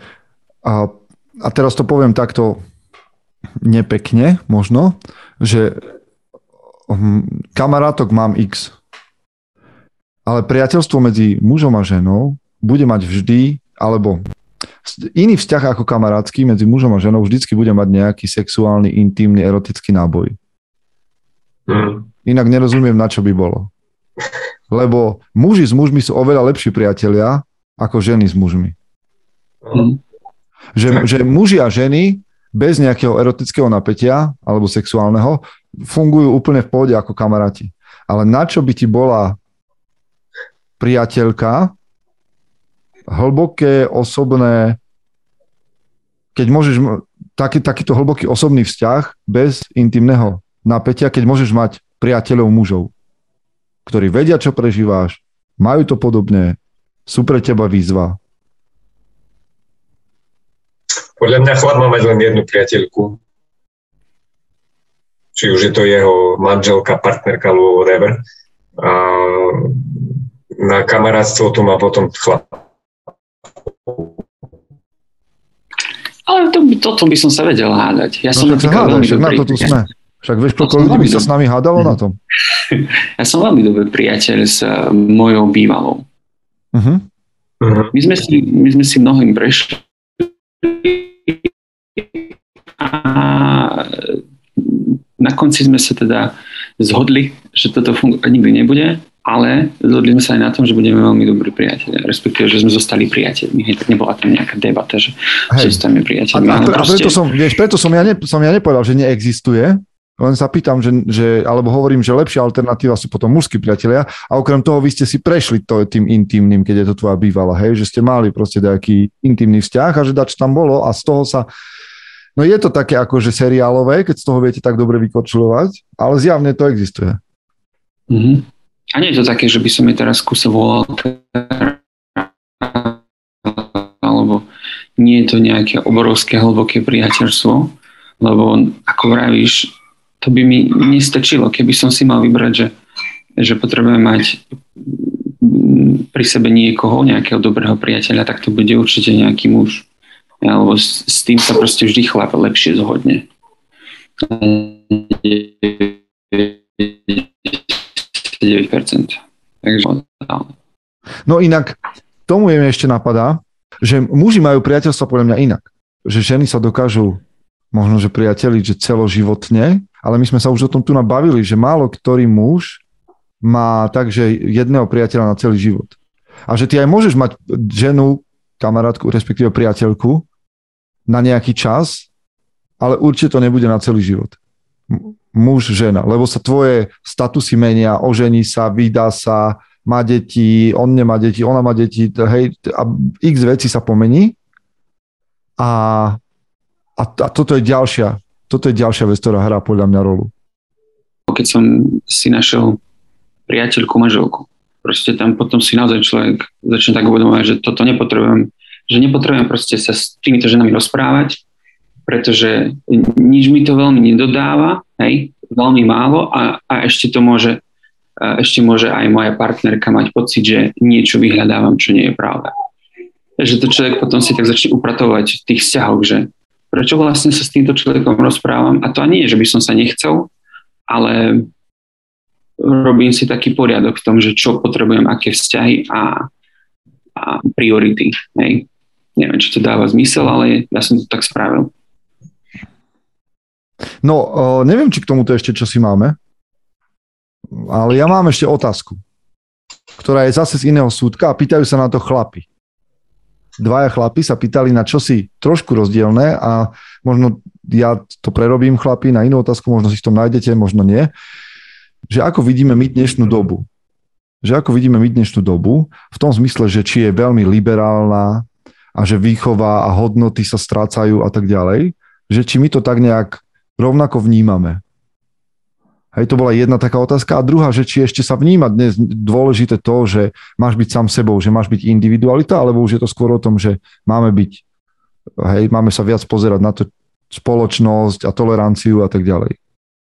uh, a teraz to poviem takto nepekne možno, že hm, kamarátok mám X, ale priateľstvo medzi mužom a ženou bude mať vždy, alebo iný vzťah ako kamarátsky medzi mužom a ženou vždycky bude mať nejaký sexuálny, intimný, erotický náboj. Mm. Inak nerozumiem, na čo by bolo. Lebo muži s mužmi sú oveľa lepší priatelia ako ženy s mužmi. Mm. Že, že muži a ženy bez nejakého erotického napätia alebo sexuálneho fungujú úplne v pohode ako kamaráti. Ale na čo by ti bola priateľka hlboké, osobné, keď môžeš, taký, takýto hlboký osobný vzťah bez intimného napätia, keď môžeš mať priateľov mužov, ktorí vedia, čo prežíváš, majú to podobne, sú pre teba výzva, podľa mňa chlap má mať len jednu priateľku. Či už je to jeho manželka, partnerka alebo whatever. A na kamarátstvo to má potom chlap. Ale to, toto by som sa vedel hádať. Ja no, som sa hádaj, však na to tu sme. Však vieš, koľko ľudí by sa s nami hádalo na tom? [laughs] Ja som veľmi dobrý priateľ s uh, mojou bývalou. Uh-huh. Uh-huh. My, sme si, my sme si mnohým prešli a na konci sme sa teda zhodli, že toto fungovať nikdy nebude, ale zhodli sme sa aj na tom, že budeme veľmi dobrí priatelia, respektíve, že sme zostali priateľmi. Hej, tak nebola tam nejaká debata, že, že zostaneme priateľmi. A, a, a preto, som, vieš, preto som ja, ne, som ja nepovedal, že neexistuje, len sa pýtam, že, že, alebo hovorím, že lepšia alternatíva sú potom mužskí priatelia a okrem toho vy ste si prešli to, tým intimným, keď je to tvoja bývala, hej, že ste mali proste nejaký intimný vzťah a že dač tam bolo a z toho sa No je to také akože seriálové, keď z toho viete tak dobre vykočľovať, ale zjavne to existuje. Mm-hmm. A nie je to také, že by som mi teraz kuse volal alebo nie je to nejaké obrovské hlboké priateľstvo, lebo ako vravíš, to by mi nestačilo, keby som si mal vybrať, že, že potrebujem mať pri sebe niekoho, nejakého dobrého priateľa, tak to bude určite nejaký muž. Alebo s, s tým sa proste vždy chlap lepšie zhodne. 9%. Takže No inak, tomu je mi ešte napadá, že muži majú priateľstva podľa mňa inak. Že ženy sa dokážu možno, že priateľiť, že celoživotne, ale my sme sa už o tom tu nabavili, že málo ktorý muž má takže jedného priateľa na celý život. A že ty aj môžeš mať ženu, kamarátku, respektíve priateľku na nejaký čas, ale určite to nebude na celý život. Muž, žena, lebo sa tvoje statusy menia, ožení sa, vydá sa, má deti, on nemá deti, ona má deti, hej, a x veci sa pomení. A a, a toto je ďalšia, toto je ďalšia vec, ktorá hrá podľa mňa rolu. Keď som si našiel priateľku, manželku, proste tam potom si naozaj človek začne tak uvedomovať, že toto nepotrebujem, že nepotrebujem proste sa s týmito ženami rozprávať, pretože nič mi to veľmi nedodáva, hej, veľmi málo a, a ešte to môže ešte môže aj moja partnerka mať pocit, že niečo vyhľadávam, čo nie je pravda. Takže to človek potom si tak začne upratovať v tých vzťahoch, že prečo vlastne sa s týmto človekom rozprávam. A to ani nie, že by som sa nechcel, ale robím si taký poriadok v tom, že čo potrebujem, aké vzťahy a, a priority. Hej. neviem, či to dáva zmysel, ale ja som to tak spravil. No, neviem, či k tomuto ešte čo si máme, ale ja mám ešte otázku, ktorá je zase z iného súdka a pýtajú sa na to chlapi. Dvaja chlapi sa pýtali na čosi trošku rozdielne a možno ja to prerobím chlapi na inú otázku, možno si v tom nájdete, možno nie, že ako vidíme my dnešnú dobu. Že ako vidíme my dnešnú dobu, v tom zmysle, že či je veľmi liberálna a že výchova a hodnoty sa strácajú a tak ďalej, že či my to tak nejak rovnako vnímame. Hej, to bola jedna taká otázka. A druhá, že či ešte sa vníma dnes dôležité to, že máš byť sám sebou, že máš byť individualita, alebo už je to skôr o tom, že máme byť, hej, máme sa viac pozerať na to spoločnosť a toleranciu a tak ďalej.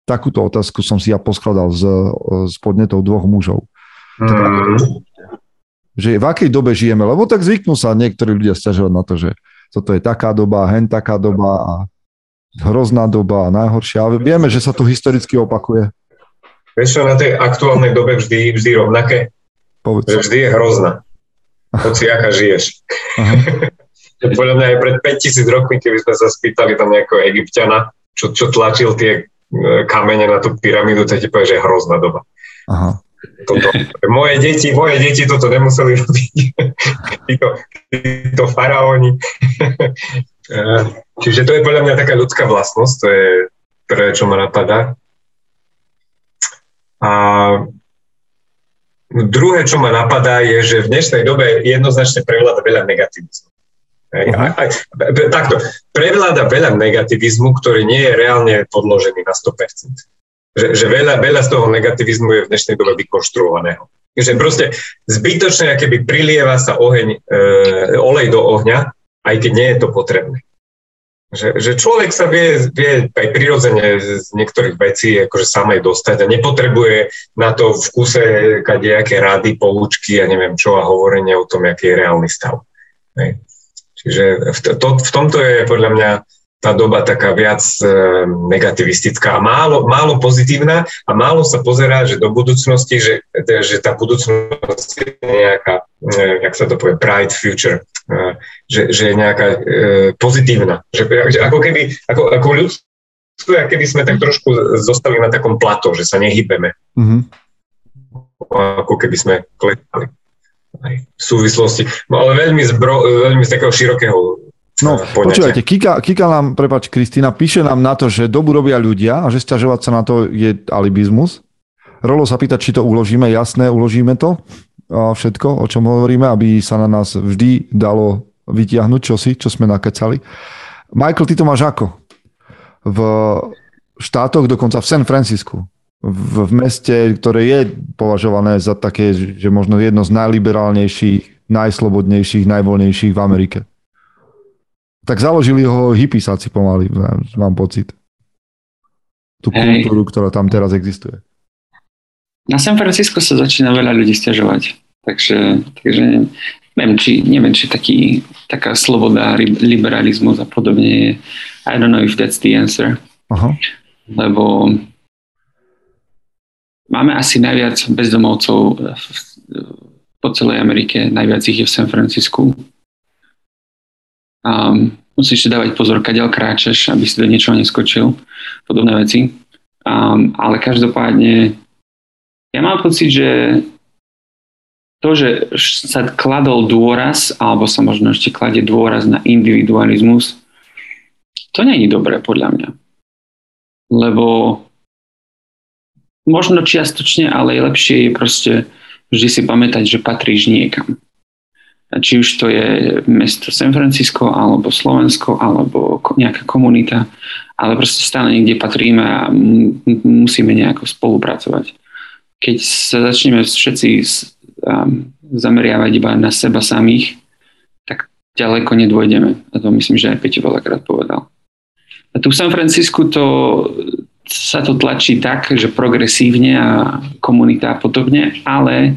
Takúto otázku som si ja poskladal z, z podnetov dvoch mužov. Mm. Že v akej dobe žijeme, lebo tak zvyknú sa niektorí ľudia stiažovať na to, že toto je taká doba, hen taká doba a hrozná doba, najhoršia. Ale vieme, že sa to historicky opakuje. Vieš čo, na tej aktuálnej dobe vždy, vždy rovnaké? Povedz. Že vždy je hrozná. Hoci aká žiješ. [laughs] Podľa mňa aj pred 5000 rokmi, keby sme sa spýtali tam nejakého egyptiana, čo, čo tlačil tie e, kamene na tú pyramídu, tak ti povie, že je hrozná doba. Aha. Toto. Moje deti, moje deti toto nemuseli robiť. [laughs] títo, títo faraóni. E, čiže to je podľa mňa taká ľudská vlastnosť, to je prvé, čo ma napadá. A druhé, čo ma napadá, je, že v dnešnej dobe jednoznačne prevláda veľa negativizmu. Uh-huh. Aj, takto, prevláda veľa negativizmu, ktorý nie je reálne podložený na 100%. Že, že veľa, veľa z toho negativizmu je v dnešnej dobe vykonštruovaného. Že proste zbytočne, keby prilieva sa oheň, e, olej do ohňa, aj keď nie je to potrebné. Že, že človek sa vie, vie aj prirodzene z niektorých vecí akože samej dostať a nepotrebuje na to v kuse nejaké rady, poučky a neviem čo a hovorenie o tom, aký je reálny stav. Hej. Čiže v, to, v tomto je podľa mňa tá doba taká viac e, negativistická a málo, málo pozitívna a málo sa pozerá, že do budúcnosti, že, že tá budúcnosť je nejaká, e, jak sa to povie, bright future, e, že, že je nejaká e, pozitívna. Že, ako keby, ako, ako ľudstvo, keby sme tak trošku zostali na takom plato, že sa nehybeme. Mm-hmm. Ako keby sme klepali aj v súvislosti. No ale veľmi z, bro, veľmi z takého širokého No, počúvajte, Kika, Kika nám, prepač, Kristýna, píše nám na to, že dobu robia ľudia a že stiažovať sa na to je alibizmus. Rolo sa pýta, či to uložíme. Jasné, uložíme to. A všetko, o čom hovoríme, aby sa na nás vždy dalo vytiahnuť čosi, čo sme nakecali. Michael, ty to máš ako? V štátoch, dokonca v San Francisku, v, v meste, ktoré je považované za také, že možno jedno z najliberálnejších, najslobodnejších, najvoľnejších v Amerike tak založili ho hypisáci pomaly, mám pocit. Tú Hej. kultúru, ktorá tam teraz existuje. Na San Francisco sa začína veľa ľudí stiažovať. Takže, takže neviem, či, neviem, či taký, taká sloboda, liberalizmus a podobne je. I don't know if that's the answer. Aha. Lebo máme asi najviac bezdomovcov po celej Amerike, najviac ich je v San Francisku. Um, musíš si dávať pozor, kadeľ kráčeš, aby si do niečoho neskočil, podobné veci. Um, ale každopádne, ja mám pocit, že to, že sa kladol dôraz, alebo sa možno ešte kladie dôraz na individualizmus, to není dobré podľa mňa. Lebo možno čiastočne, ale je lepšie je proste vždy si pamätať, že patríš niekam či už to je mesto San Francisco, alebo Slovensko, alebo nejaká komunita, ale proste stále niekde patríme a musíme nejako spolupracovať. Keď sa začneme všetci zameriavať iba na seba samých, tak ďaleko nedôjdeme. A to myslím, že aj Peťo veľakrát povedal. A tu v San Francisku to, sa to tlačí tak, že progresívne a komunita a podobne, ale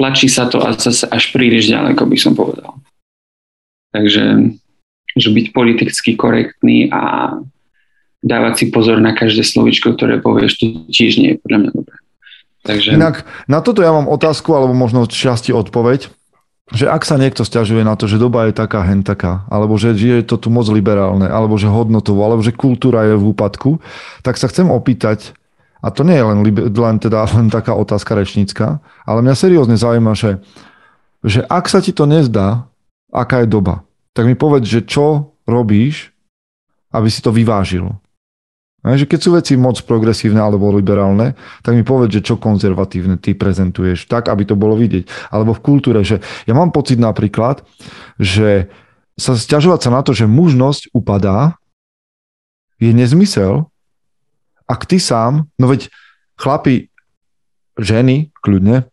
tlačí sa to a zase až príliš ďaleko, by som povedal. Takže že byť politicky korektný a dávať si pozor na každé slovičko, ktoré povieš, to tiež nie je podľa mňa dobré. Takže... Inak na toto ja mám otázku, alebo možno časti odpoveď. že ak sa niekto stiažuje na to, že doba je taká, hen taká, alebo že je to tu moc liberálne, alebo že hodnotovo, alebo že kultúra je v úpadku, tak sa chcem opýtať, a to nie je len, len, teda, [laughs] len taká otázka rečnícka, ale mňa seriózne zaujíma, že, že ak sa ti to nezdá, aká je doba, tak mi povedz, že čo robíš, aby si to vyvážil. Že keď sú veci moc progresívne alebo liberálne, tak mi povedz, že čo konzervatívne ty prezentuješ, tak, aby to bolo vidieť. Alebo v kultúre, že ja mám pocit napríklad, že sa stiažovať sa na to, že mužnosť upadá, je nezmysel, ak ty sám, no veď chlapi, ženy, kľudne,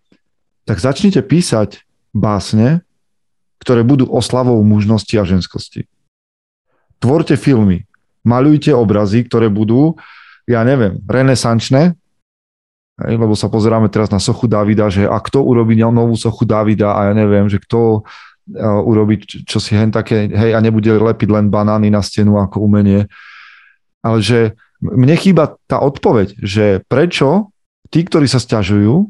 tak začnite písať básne, ktoré budú oslavou mužnosti a ženskosti. Tvorte filmy, maľujte obrazy, ktoré budú, ja neviem, renesančné, lebo sa pozeráme teraz na sochu Davida, že a kto urobí novú sochu Davida a ja neviem, že kto uh, urobí čo si hen také, hej, a nebude lepiť len banány na stenu ako umenie. Ale že mne chýba tá odpoveď, že prečo tí, ktorí sa stiažujú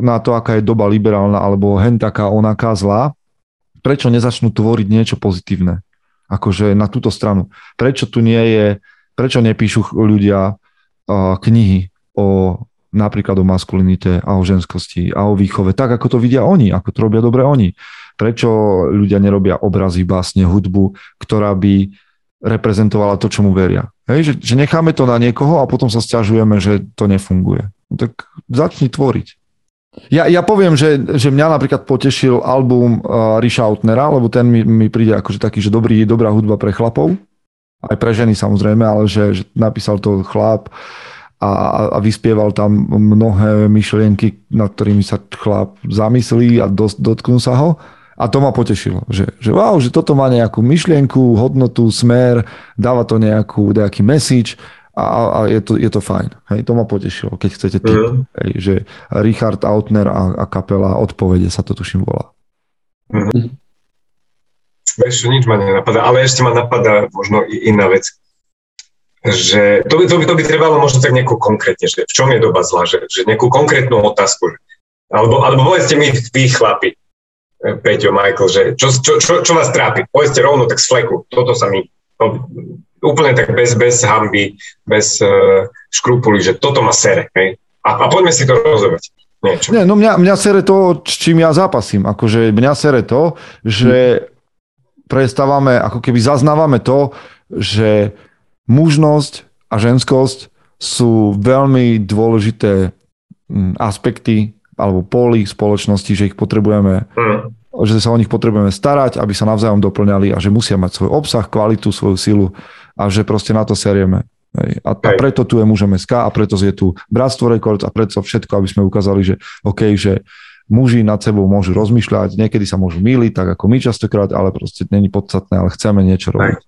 na to, aká je doba liberálna alebo hen taká onaká zlá, prečo nezačnú tvoriť niečo pozitívne? akože na túto stranu. Prečo tu nie je, prečo nepíšu ľudia uh, knihy o napríklad o maskulinite a o ženskosti a o výchove, tak ako to vidia oni, ako to robia dobre oni. Prečo ľudia nerobia obrazy, básne, hudbu, ktorá by reprezentovala to, čo mu veria. Hej, že, že necháme to na niekoho a potom sa stiažujeme, že to nefunguje. No tak začni tvoriť. Ja, ja poviem, že, že mňa napríklad potešil album uh, Risha Outnera, lebo ten mi, mi príde akože taký, že dobrý, dobrá hudba pre chlapov, aj pre ženy samozrejme, ale že, že napísal to chlap a, a vyspieval tam mnohé myšlienky, nad ktorými sa chlap zamyslí a dos, dotknú sa ho. A to ma potešilo, že, že wow, že toto má nejakú myšlienku, hodnotu, smer, dáva to nejakú, nejaký message a, a je, to, je to fajn. Hej, to ma potešilo, keď chcete tip, mm. hej, že Richard Autner a, a kapela Odpovede sa to tuším volá. Mm. Vieš, nič ma nenapadá, ale ešte ma napadá možno i iná vec že to by, to by, to by trebalo možno tak nejako konkrétne, že v čom je doba zla, že, že nejakú konkrétnu otázku. Alebo, alebo povedzte mi vy chlapi, Peťo, Michael, že čo, čo, čo, čo vás trápi? Povedzte rovno tak z fleku, toto sa mi to, úplne tak bez, bez hamby, bez uh, škrupulí, že toto ma sere. Hej? A, a poďme si to rozobrať. Niečo. Nie, no mňa, mňa sere to, čím ja zápasím. Akože mňa sere to, že prestávame, ako keby zaznávame to, že mužnosť a ženskosť sú veľmi dôležité aspekty alebo póly spoločnosti, že ich potrebujeme mm že sa o nich potrebujeme starať, aby sa navzájom doplňali a že musia mať svoj obsah, kvalitu, svoju silu a že proste na to serieme. Hej. A, a preto tu je Mužem SK a preto je tu Bratstvo Records a preto všetko, aby sme ukázali, že OK, že muži nad sebou môžu rozmýšľať, niekedy sa môžu míliť, tak ako my častokrát, ale proste není podstatné, ale chceme niečo robiť.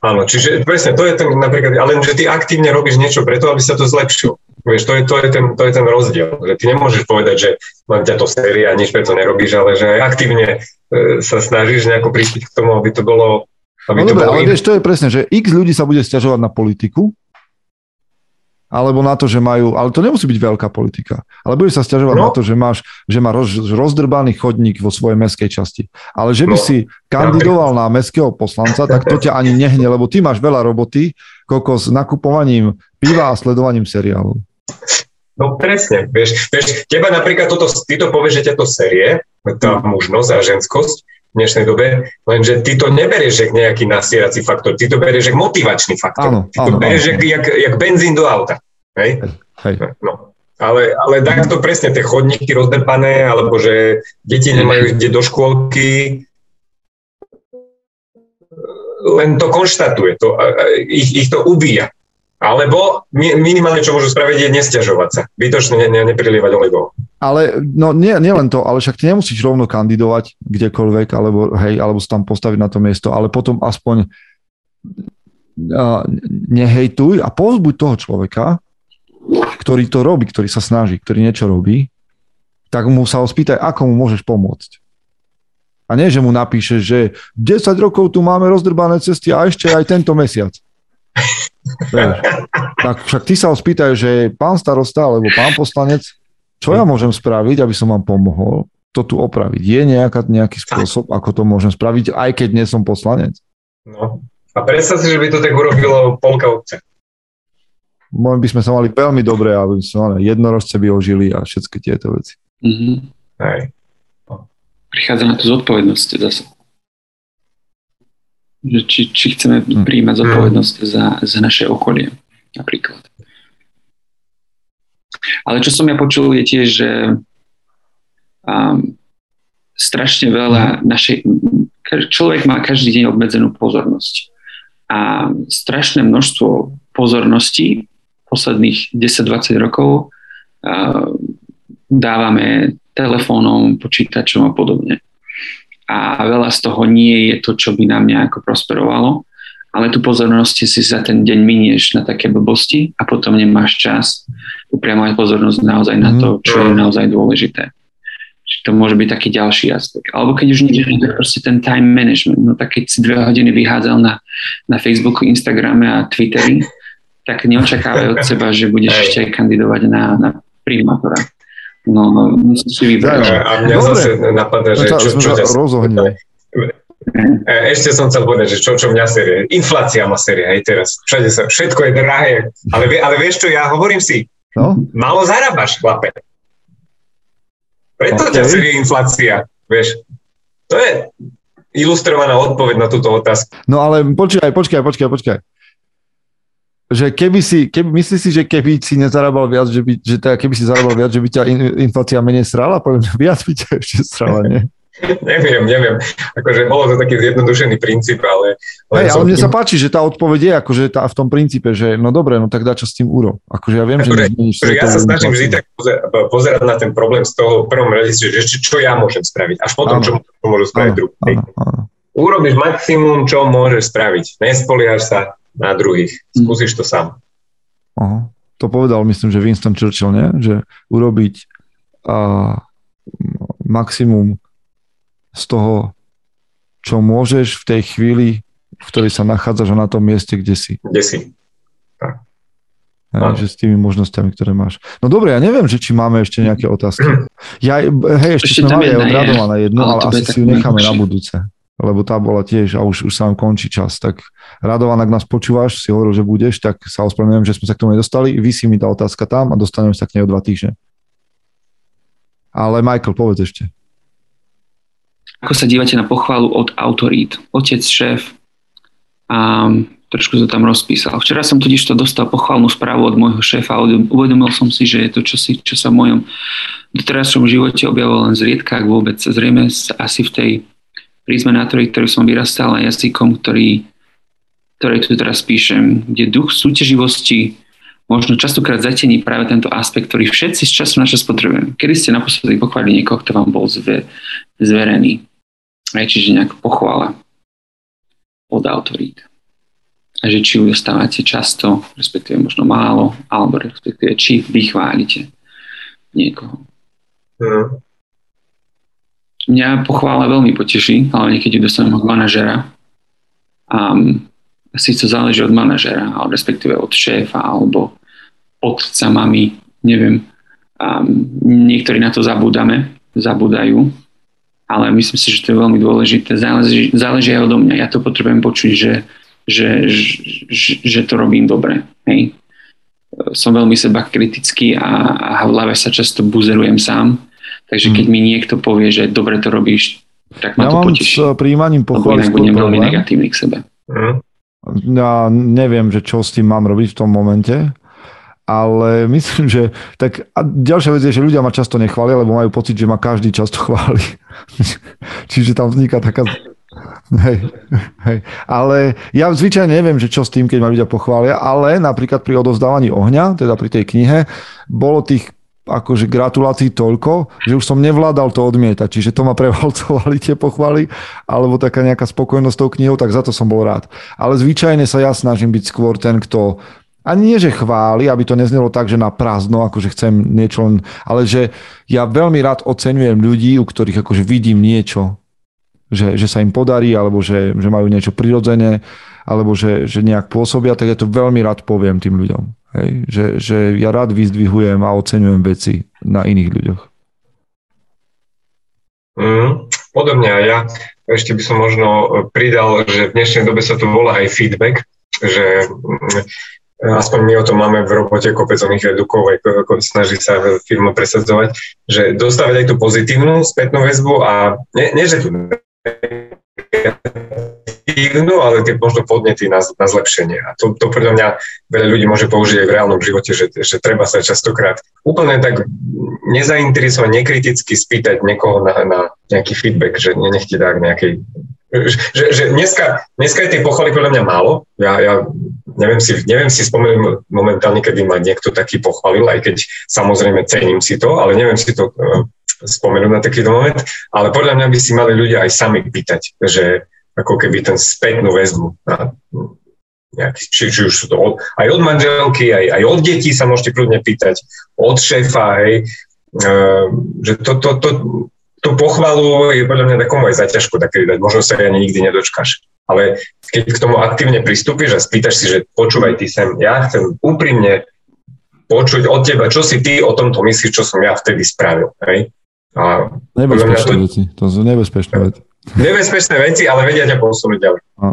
Áno, čiže presne, to je ten napríklad, ale že ty aktívne robíš niečo preto, aby sa to zlepšilo. Vieš, to je, to, je ten, to je ten rozdiel. Že ty nemôžeš povedať, že mám ťa to séria nič preto nerobíš, ale že aktívne e, sa snažíš nejako prispieť k tomu, aby to bolo... Aby no to dobre, bolo ale vieš, to je presne, že x ľudí sa bude stiažovať na politiku, alebo na to, že majú, ale to nemusí byť veľká politika, ale budeš sa stiažovať no. na to, že máš, že má roz, rozdrbaný chodník vo svojej meskej časti. Ale že by no. si kandidoval na meského poslanca, tak to ťa ani nehne, lebo ty máš veľa roboty, koľko s nakupovaním piva a sledovaním seriálu. No presne, vieš, vieš, teba napríklad toto, ty to povieš, že ťa to série, tá mužnosť a ženskosť v dnešnej dobe, lenže ty to neberieš jak nejaký nasierací faktor, ty to berieš jak motivačný faktor. Áno, ty to áno, berieš áno. Jak, jak, jak benzín do auta. Hej? Hej. No. Ale, ale to presne tie chodníky rozdrpané, alebo že deti nemajú ide do škôlky, len to konštatuje, to, ich, ich to ubíja. Alebo minimálne, čo môžu spraviť, je nestiažovať sa. Bytočne ne, ne, neprilievať olejov. Ale no nie, nie len to, ale však ty nemusíš rovno kandidovať kdekoľvek, alebo hej, alebo sa tam postaviť na to miesto, ale potom aspoň uh, nehejtuj a pozbuď toho človeka, ktorý to robí, ktorý sa snaží, ktorý niečo robí, tak mu sa ospýtaj, ako mu môžeš pomôcť. A nie, že mu napíšeš, že 10 rokov tu máme rozdrbané cesty a ešte aj tento mesiac. Tak však ty sa ho spýtaj, že pán starosta alebo pán poslanec, čo ja môžem spraviť, aby som vám pomohol? to tu opraviť. Je nejaká, nejaký spôsob, ako to môžem spraviť, aj keď nie som poslanec? No. A predstav si, že by to tak urobilo polka obce. Možno by sme sa mali veľmi dobre, aby sme mali jednorožce by ožili a všetky tieto veci. Mm-hmm. Hej. Prichádza na to zodpovednosť zase. Že či, či chceme mm. príjmať zodpovednosť mm. za, za naše okolie napríklad. Ale čo som ja počul je tiež, že um, strašne veľa našej... Človek má každý deň obmedzenú pozornosť. A strašné množstvo pozorností posledných 10-20 rokov uh, dávame telefónom, počítačom a podobne. A veľa z toho nie je to, čo by nám nejako prosperovalo ale tu pozornosti si za ten deň minieš na také blbosti a potom nemáš čas upriamať pozornosť naozaj na to, čo je naozaj dôležité. Čiže to môže byť taký ďalší aspekt. Alebo keď už nič, tak proste ten time management. No tak keď si dve hodiny vyhádzal na, na Facebooku, Instagrame a Twitteri, tak neočakávaj od seba, že budeš ešte aj kandidovať na, na primátora. No, no, musíš si vybrať. A mňa Dobre. zase napadá, že čo, čo, čo, čo, E, ešte som chcel povedať, že čo, čo mňa série. Inflácia má série, aj teraz. Všade sa, všetko je drahé. Ale, ale vieš čo, ja hovorím si, no? malo zarábaš, chlape. Preto okay. ťa série inflácia, vieš. To je ilustrovaná odpoveď na túto otázku. No ale počkaj, počkaj, počkaj, počkaj. Že keby si, keby, myslíš si, že keby si nezarábal viac, že by, že teda keby si zarábal viac, že by ťa inflácia menej srala? Poviem, viac by ťa ešte srala, nie? [laughs] neviem, neviem. Akože bolo to taký zjednodušený princíp, ale... Hej, ale mne tým... sa páči, že tá odpoveď je akože tá, v tom princípe, že no dobre, no tak dá čo s tým úro. Akože ja viem, akože, že nezmeníš... Akože ja sa snažím vždy tak pozerať na ten problém z toho prvom rade, že ešte čo ja môžem spraviť. Až potom, čo, čo môžu spraviť druhý. Urobíš maximum, čo môžeš spraviť. Nespoliaš sa na druhých. Hm. Skúsiš to sám. Aha. To povedal, myslím, že Winston Churchill, nie? Že urobiť uh, maximum z toho, čo môžeš v tej chvíli, v ktorej sa nachádzaš na tom mieste, kde si. Kde si. Tak. Ja, že s tými možnosťami, ktoré máš. No dobre, ja neviem, že či máme ešte nejaké otázky. [clears throat] Ja, hej, ešte, ešte sme mali od Radovana jednu, ale, ale asi si ju necháme na budúce. Lebo tá bola tiež a už, už sa nám končí čas. Tak Radovan, ak nás počúvaš, si hovoril, že budeš, tak sa ospravedlňujem, že sme sa k tomu nedostali. Vysí mi tá otázka tam a dostaneme sa k nej o dva týždne. Ale Michael, povedz ešte. Ako sa dívate na pochvalu od autorít? Otec, šéf a trošku to tam rozpísal. Včera som totiž to dostal pochvalnú správu od môjho šéfa a uvedomil som si, že je to čosi, čo sa v mojom doterajšom živote objavilo len zriedka, ak vôbec. Zrejme asi v tej prízme nátory, ktorý som vyrastal a jazykom, ktorý, ktorý tu teraz píšem, kde duch súťaživosti možno častokrát zatení práve tento aspekt, ktorý všetci z času na čas potrebujeme. Kedy ste naposledy pochválili niekoho, kto vám bol zve, zverený? Aj, čiže nejaká pochvála od autorít. A že či ju dostávate často, respektíve možno málo, alebo respektíve či vy chválite niekoho. Mm. Mňa pochvála veľmi poteší, ale niekedy dostanem od manažera. Um, síce záleží od manažera, ale respektíve od šéfa alebo otca, mami, neviem. Um, niektorí na to zabúdame, zabúdajú, ale myslím si, že to je veľmi dôležité. Záleží, záleží aj odo mňa. Ja to potrebujem počuť, že, že, že, že to robím dobre. Hej. Som veľmi seba kritický a, a v hlave sa často buzerujem sám. Takže keď mm. mi niekto povie, že dobre to robíš, tak ma ja to poteší. Ja mám s príjmaním pochvály budem veľmi negatívny k sebe. Mm ja neviem, že čo s tým mám robiť v tom momente, ale [laughs] myslím, že tak a ďalšia vec je, že ľudia ma často nechvália, lebo majú pocit, že ma každý často chváli. [laughs] Čiže tam vzniká taká... Hej, hej. Ale ja zvyčajne neviem, že čo s tým, keď ma ľudia pochvália, ale napríklad pri odovzdávaní ohňa, teda pri tej knihe, bolo tých akože gratulácií toľko, že už som nevládal to odmietať. Čiže to ma prevalcovali tie pochvaly, alebo taká nejaká spokojnosť tou knihou, tak za to som bol rád. Ale zvyčajne sa ja snažím byť skôr ten, kto ani nie, že chváli, aby to neznelo tak, že na prázdno, akože chcem niečo len, ale že ja veľmi rád oceňujem ľudí, u ktorých akože vidím niečo, že, že sa im podarí, alebo že, že majú niečo prirodzené, alebo že, že nejak pôsobia, tak ja to veľmi rád poviem tým ľuďom. Hej? Že, že ja rád vyzdvihujem a oceňujem veci na iných ľuďoch. Mm, podobne aj ja. Ešte by som možno pridal, že v dnešnej dobe sa to volá aj feedback, že mm, aspoň my o tom máme v robote kopec oných redukov, ako snaží sa firma presadzovať, že dostávať aj tú pozitívnu spätnú väzbu a nie, nie že tu negatívnu, ale tie možno podnety na, na zlepšenie. A to, to podľa mňa veľa ľudí môže použiť aj v reálnom živote, že, že treba sa častokrát úplne tak nezainteresovať, nekriticky spýtať niekoho na, na nejaký feedback, že nechte tak nejakej že, že dneska, dneska je tej pochvaly podľa mňa málo. Ja, ja neviem, si, neviem si spomenúť momentálne, kedy ma niekto taký pochvalil, aj keď samozrejme cením si to, ale neviem si to uh, spomenúť na takýto moment. Ale podľa mňa by si mali ľudia aj sami pýtať, že ako keby ten spätnú väzbu. Na, nejaký, či, či už sú to od, aj od manželky, aj, aj od detí sa môžete kľudne pýtať, od šéfa, hej, uh, že to, to, to, tú pochvalu je podľa mňa takomu aj zaťažko také dať, možno sa ani nikdy nedočkáš. Ale keď k tomu aktívne pristúpiš a spýtaš si, že počúvaj ty sem, ja chcem úprimne počuť od teba, čo si ty o tomto myslíš, čo som ja vtedy spravil. Hej? A nebezpečné to, veci, to sú nebezpečné veci. Nebezpečné veci, ale vedia ťa posunúť ďalej. A.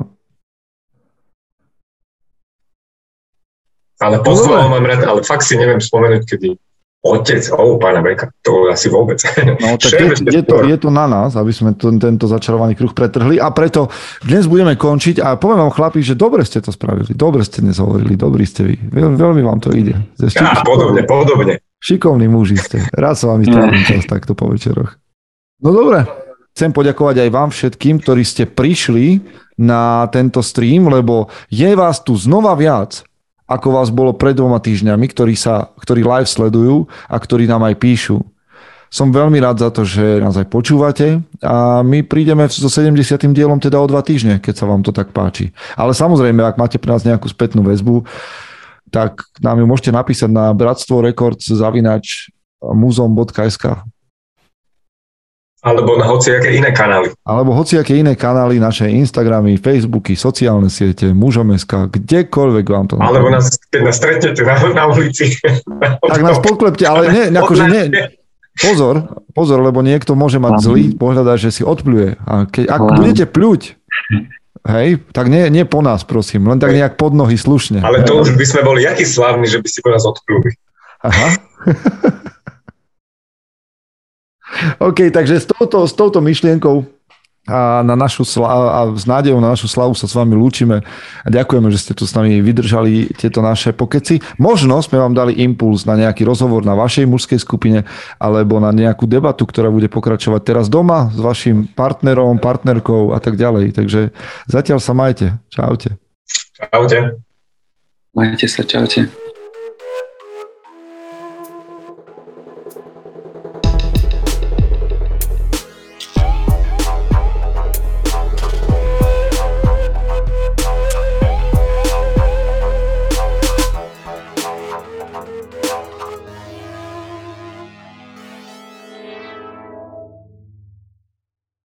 Ale pochvalu mám rád, ale fakt si neviem spomenúť, kedy Otec, oh, pána Beka, to asi vôbec. No [laughs] tak je, je, to, je to na nás, aby sme to, tento začarovaný kruh pretrhli a preto dnes budeme končiť a poviem vám chlapi, že dobre ste to spravili, dobre ste dnes hovorili, dobrí ste vy, Veľ, veľmi vám to ide. Ja, podobne, podobne. Šikovní muži ste, rád sa vám strávim čas takto po večeroch. No dobre, chcem poďakovať aj vám všetkým, ktorí ste prišli na tento stream, lebo je vás tu znova viac, ako vás bolo pred dvoma týždňami, ktorí, sa, ktorí live sledujú a ktorí nám aj píšu. Som veľmi rád za to, že nás aj počúvate a my prídeme so 70. dielom teda o dva týždne, keď sa vám to tak páči. Ale samozrejme, ak máte pre nás nejakú spätnú väzbu, tak nám ju môžete napísať na bratstvo records zavinač muzom.sk alebo na hociaké iné kanály. Alebo hociaké iné kanály, naše Instagramy, Facebooky, sociálne siete, mužomeska, kdekoľvek vám to... Alebo nás, keď nás stretnete na, na ulici. Tak nás poklepte, ale nie, [laughs] akože nie, pozor, pozor, lebo niekto môže mať zlý pohľad, že si odpľuje. A keď, ak budete pľuť, hej, tak nie, nie po nás, prosím, len tak nejak pod nohy slušne. Ale to už by sme boli jaký slávni, že by si po nás odpluli. Aha. [laughs] OK, takže s touto, s touto myšlienkou a, na našu sla- a s nádejou na našu slavu sa s vami lúčime a ďakujeme, že ste tu s nami vydržali tieto naše pokeci. Možno sme vám dali impuls na nejaký rozhovor na vašej mužskej skupine alebo na nejakú debatu, ktorá bude pokračovať teraz doma s vašim partnerom, partnerkou a tak ďalej. Takže zatiaľ sa majte. Čaute. Čaute. Majte sa, čaute.